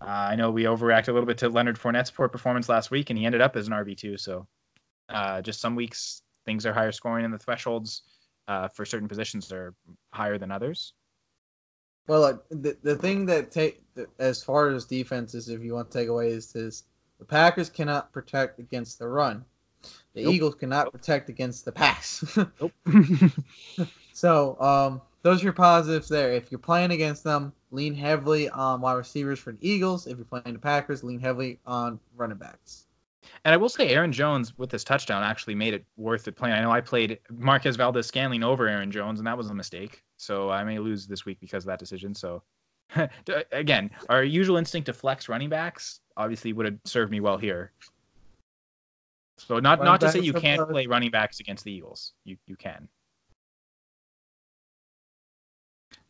Uh, I know we overreacted a little bit to Leonard Fournette's poor performance last week, and he ended up as an RB two. So uh, just some weeks things are higher scoring, and the thresholds uh, for certain positions are higher than others. Well, like, the the thing that take as far as defenses, if you want to take away, is this the Packers cannot protect against the run. The nope. Eagles cannot nope. protect against the pass. nope. so, um, those are your positives there. If you're playing against them, lean heavily on wide receivers for the Eagles. If you're playing the Packers, lean heavily on running backs. And I will say, Aaron Jones with this touchdown actually made it worth it playing. I know I played Marquez Valdes-Scantling over Aaron Jones, and that was a mistake. So I may lose this week because of that decision. So again, our usual instinct to flex running backs obviously would have served me well here. So not running not to say you can't play running backs against the Eagles. You you can.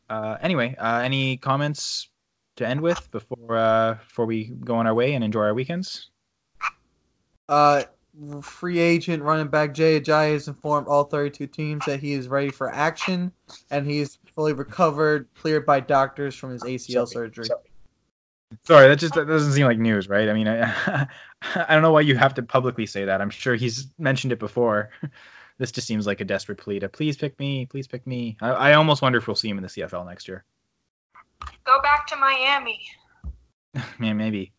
Uh, anyway, uh, any comments to end with before uh, before we go on our way and enjoy our weekends? Uh, free agent running back Jay Ajayi has informed all 32 teams that he is ready for action and he is fully recovered, cleared by doctors from his ACL surgery. Sorry, that just that doesn't seem like news, right? I mean, I, I don't know why you have to publicly say that. I'm sure he's mentioned it before. This just seems like a desperate plea to please pick me, please pick me. I, I almost wonder if we'll see him in the CFL next year. Go back to Miami. Man, maybe.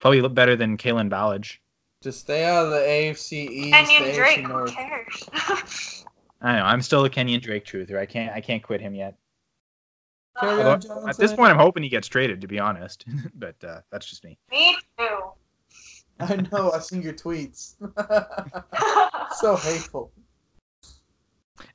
Probably look better than Kalen Ballage. Just stay out of the AFC East. Kenyan Drake, AFC who cares? I know. I'm still a Kenyan Drake truther. I can't. I can't quit him yet. Carry Although, at this point, I'm hoping he gets traded. To be honest, but uh, that's just me. Me too. I know. I've seen your tweets. so hateful.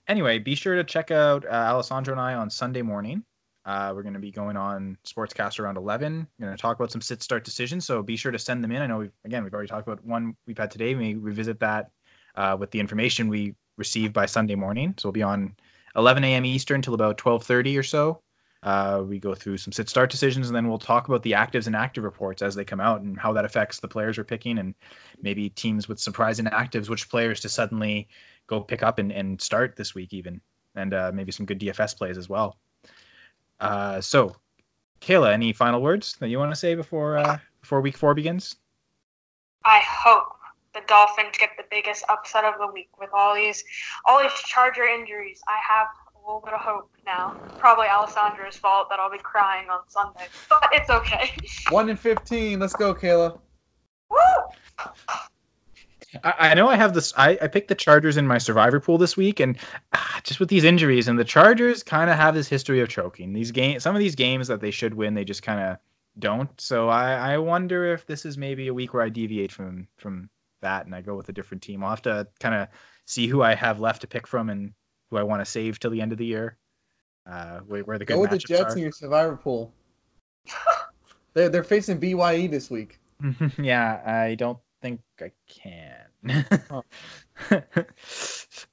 Anyway, be sure to check out uh, Alessandro and I on Sunday morning. Uh, we're going to be going on Sportscast around 11. We're going to talk about some sit start decisions. So be sure to send them in. I know we've again we've already talked about one we've had today. We revisit that uh, with the information we received by Sunday morning. So we'll be on 11 a.m. Eastern till about 12:30 or so. Uh, we go through some sit start decisions and then we'll talk about the actives and active reports as they come out and how that affects the players we're picking and maybe teams with surprising actives, which players to suddenly go pick up and, and start this week even and uh, maybe some good DFS plays as well. Uh, so, Kayla, any final words that you want to say before uh, before week four begins? I hope the Dolphins get the biggest upset of the week with all these all these Charger injuries. I have a little bit of hope now. Probably Alessandro's fault that I'll be crying on Sunday, but it's okay. One in fifteen. Let's go, Kayla. Woo! I, I know I have this. I, I picked the Chargers in my survivor pool this week, and ah, just with these injuries, and the Chargers kind of have this history of choking. These games, some of these games that they should win, they just kind of don't. So I, I wonder if this is maybe a week where I deviate from from that and I go with a different team. I'll have to kind of see who I have left to pick from and who I want to save till the end of the year. Uh, where, where the good Go with the Jets are. in your survivor pool. they're they're facing BYE this week. yeah, I don't think I can. Oh.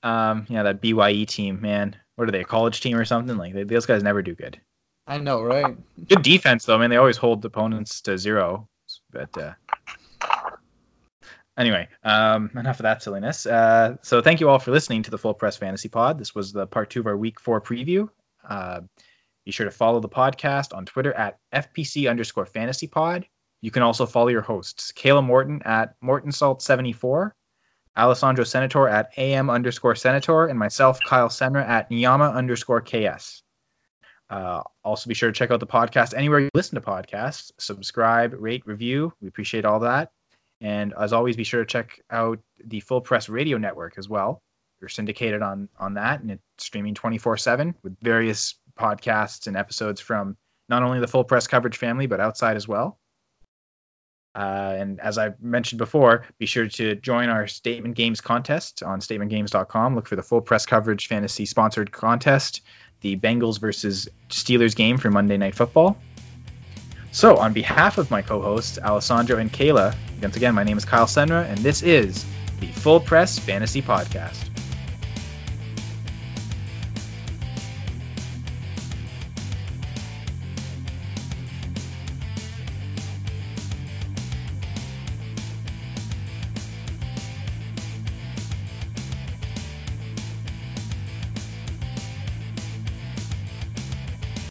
um, yeah, that BYE team, man. What are they, a college team or something? Like they, those guys never do good. I know, right? Good defense though. I mean, they always hold opponents to zero. But uh, anyway, um, enough of that silliness. Uh, so thank you all for listening to the Full Press Fantasy Pod. This was the part two of our Week Four preview. Uh, be sure to follow the podcast on Twitter at FPC underscore Fantasy Pod. You can also follow your hosts, Kayla Morton at MortonSalt74, Alessandro Senator at AM underscore Senator, and myself, Kyle Senra at Nyama underscore KS. Uh, also, be sure to check out the podcast anywhere you listen to podcasts. Subscribe, rate, review. We appreciate all that. And as always, be sure to check out the Full Press Radio Network as well. We're syndicated on on that, and it's streaming 24 7 with various podcasts and episodes from not only the Full Press coverage family, but outside as well. Uh, and as I mentioned before, be sure to join our Statement Games contest on statementgames.com. Look for the full press coverage fantasy sponsored contest, the Bengals versus Steelers game for Monday Night Football. So, on behalf of my co hosts, Alessandro and Kayla, once again, my name is Kyle Senra, and this is the Full Press Fantasy Podcast.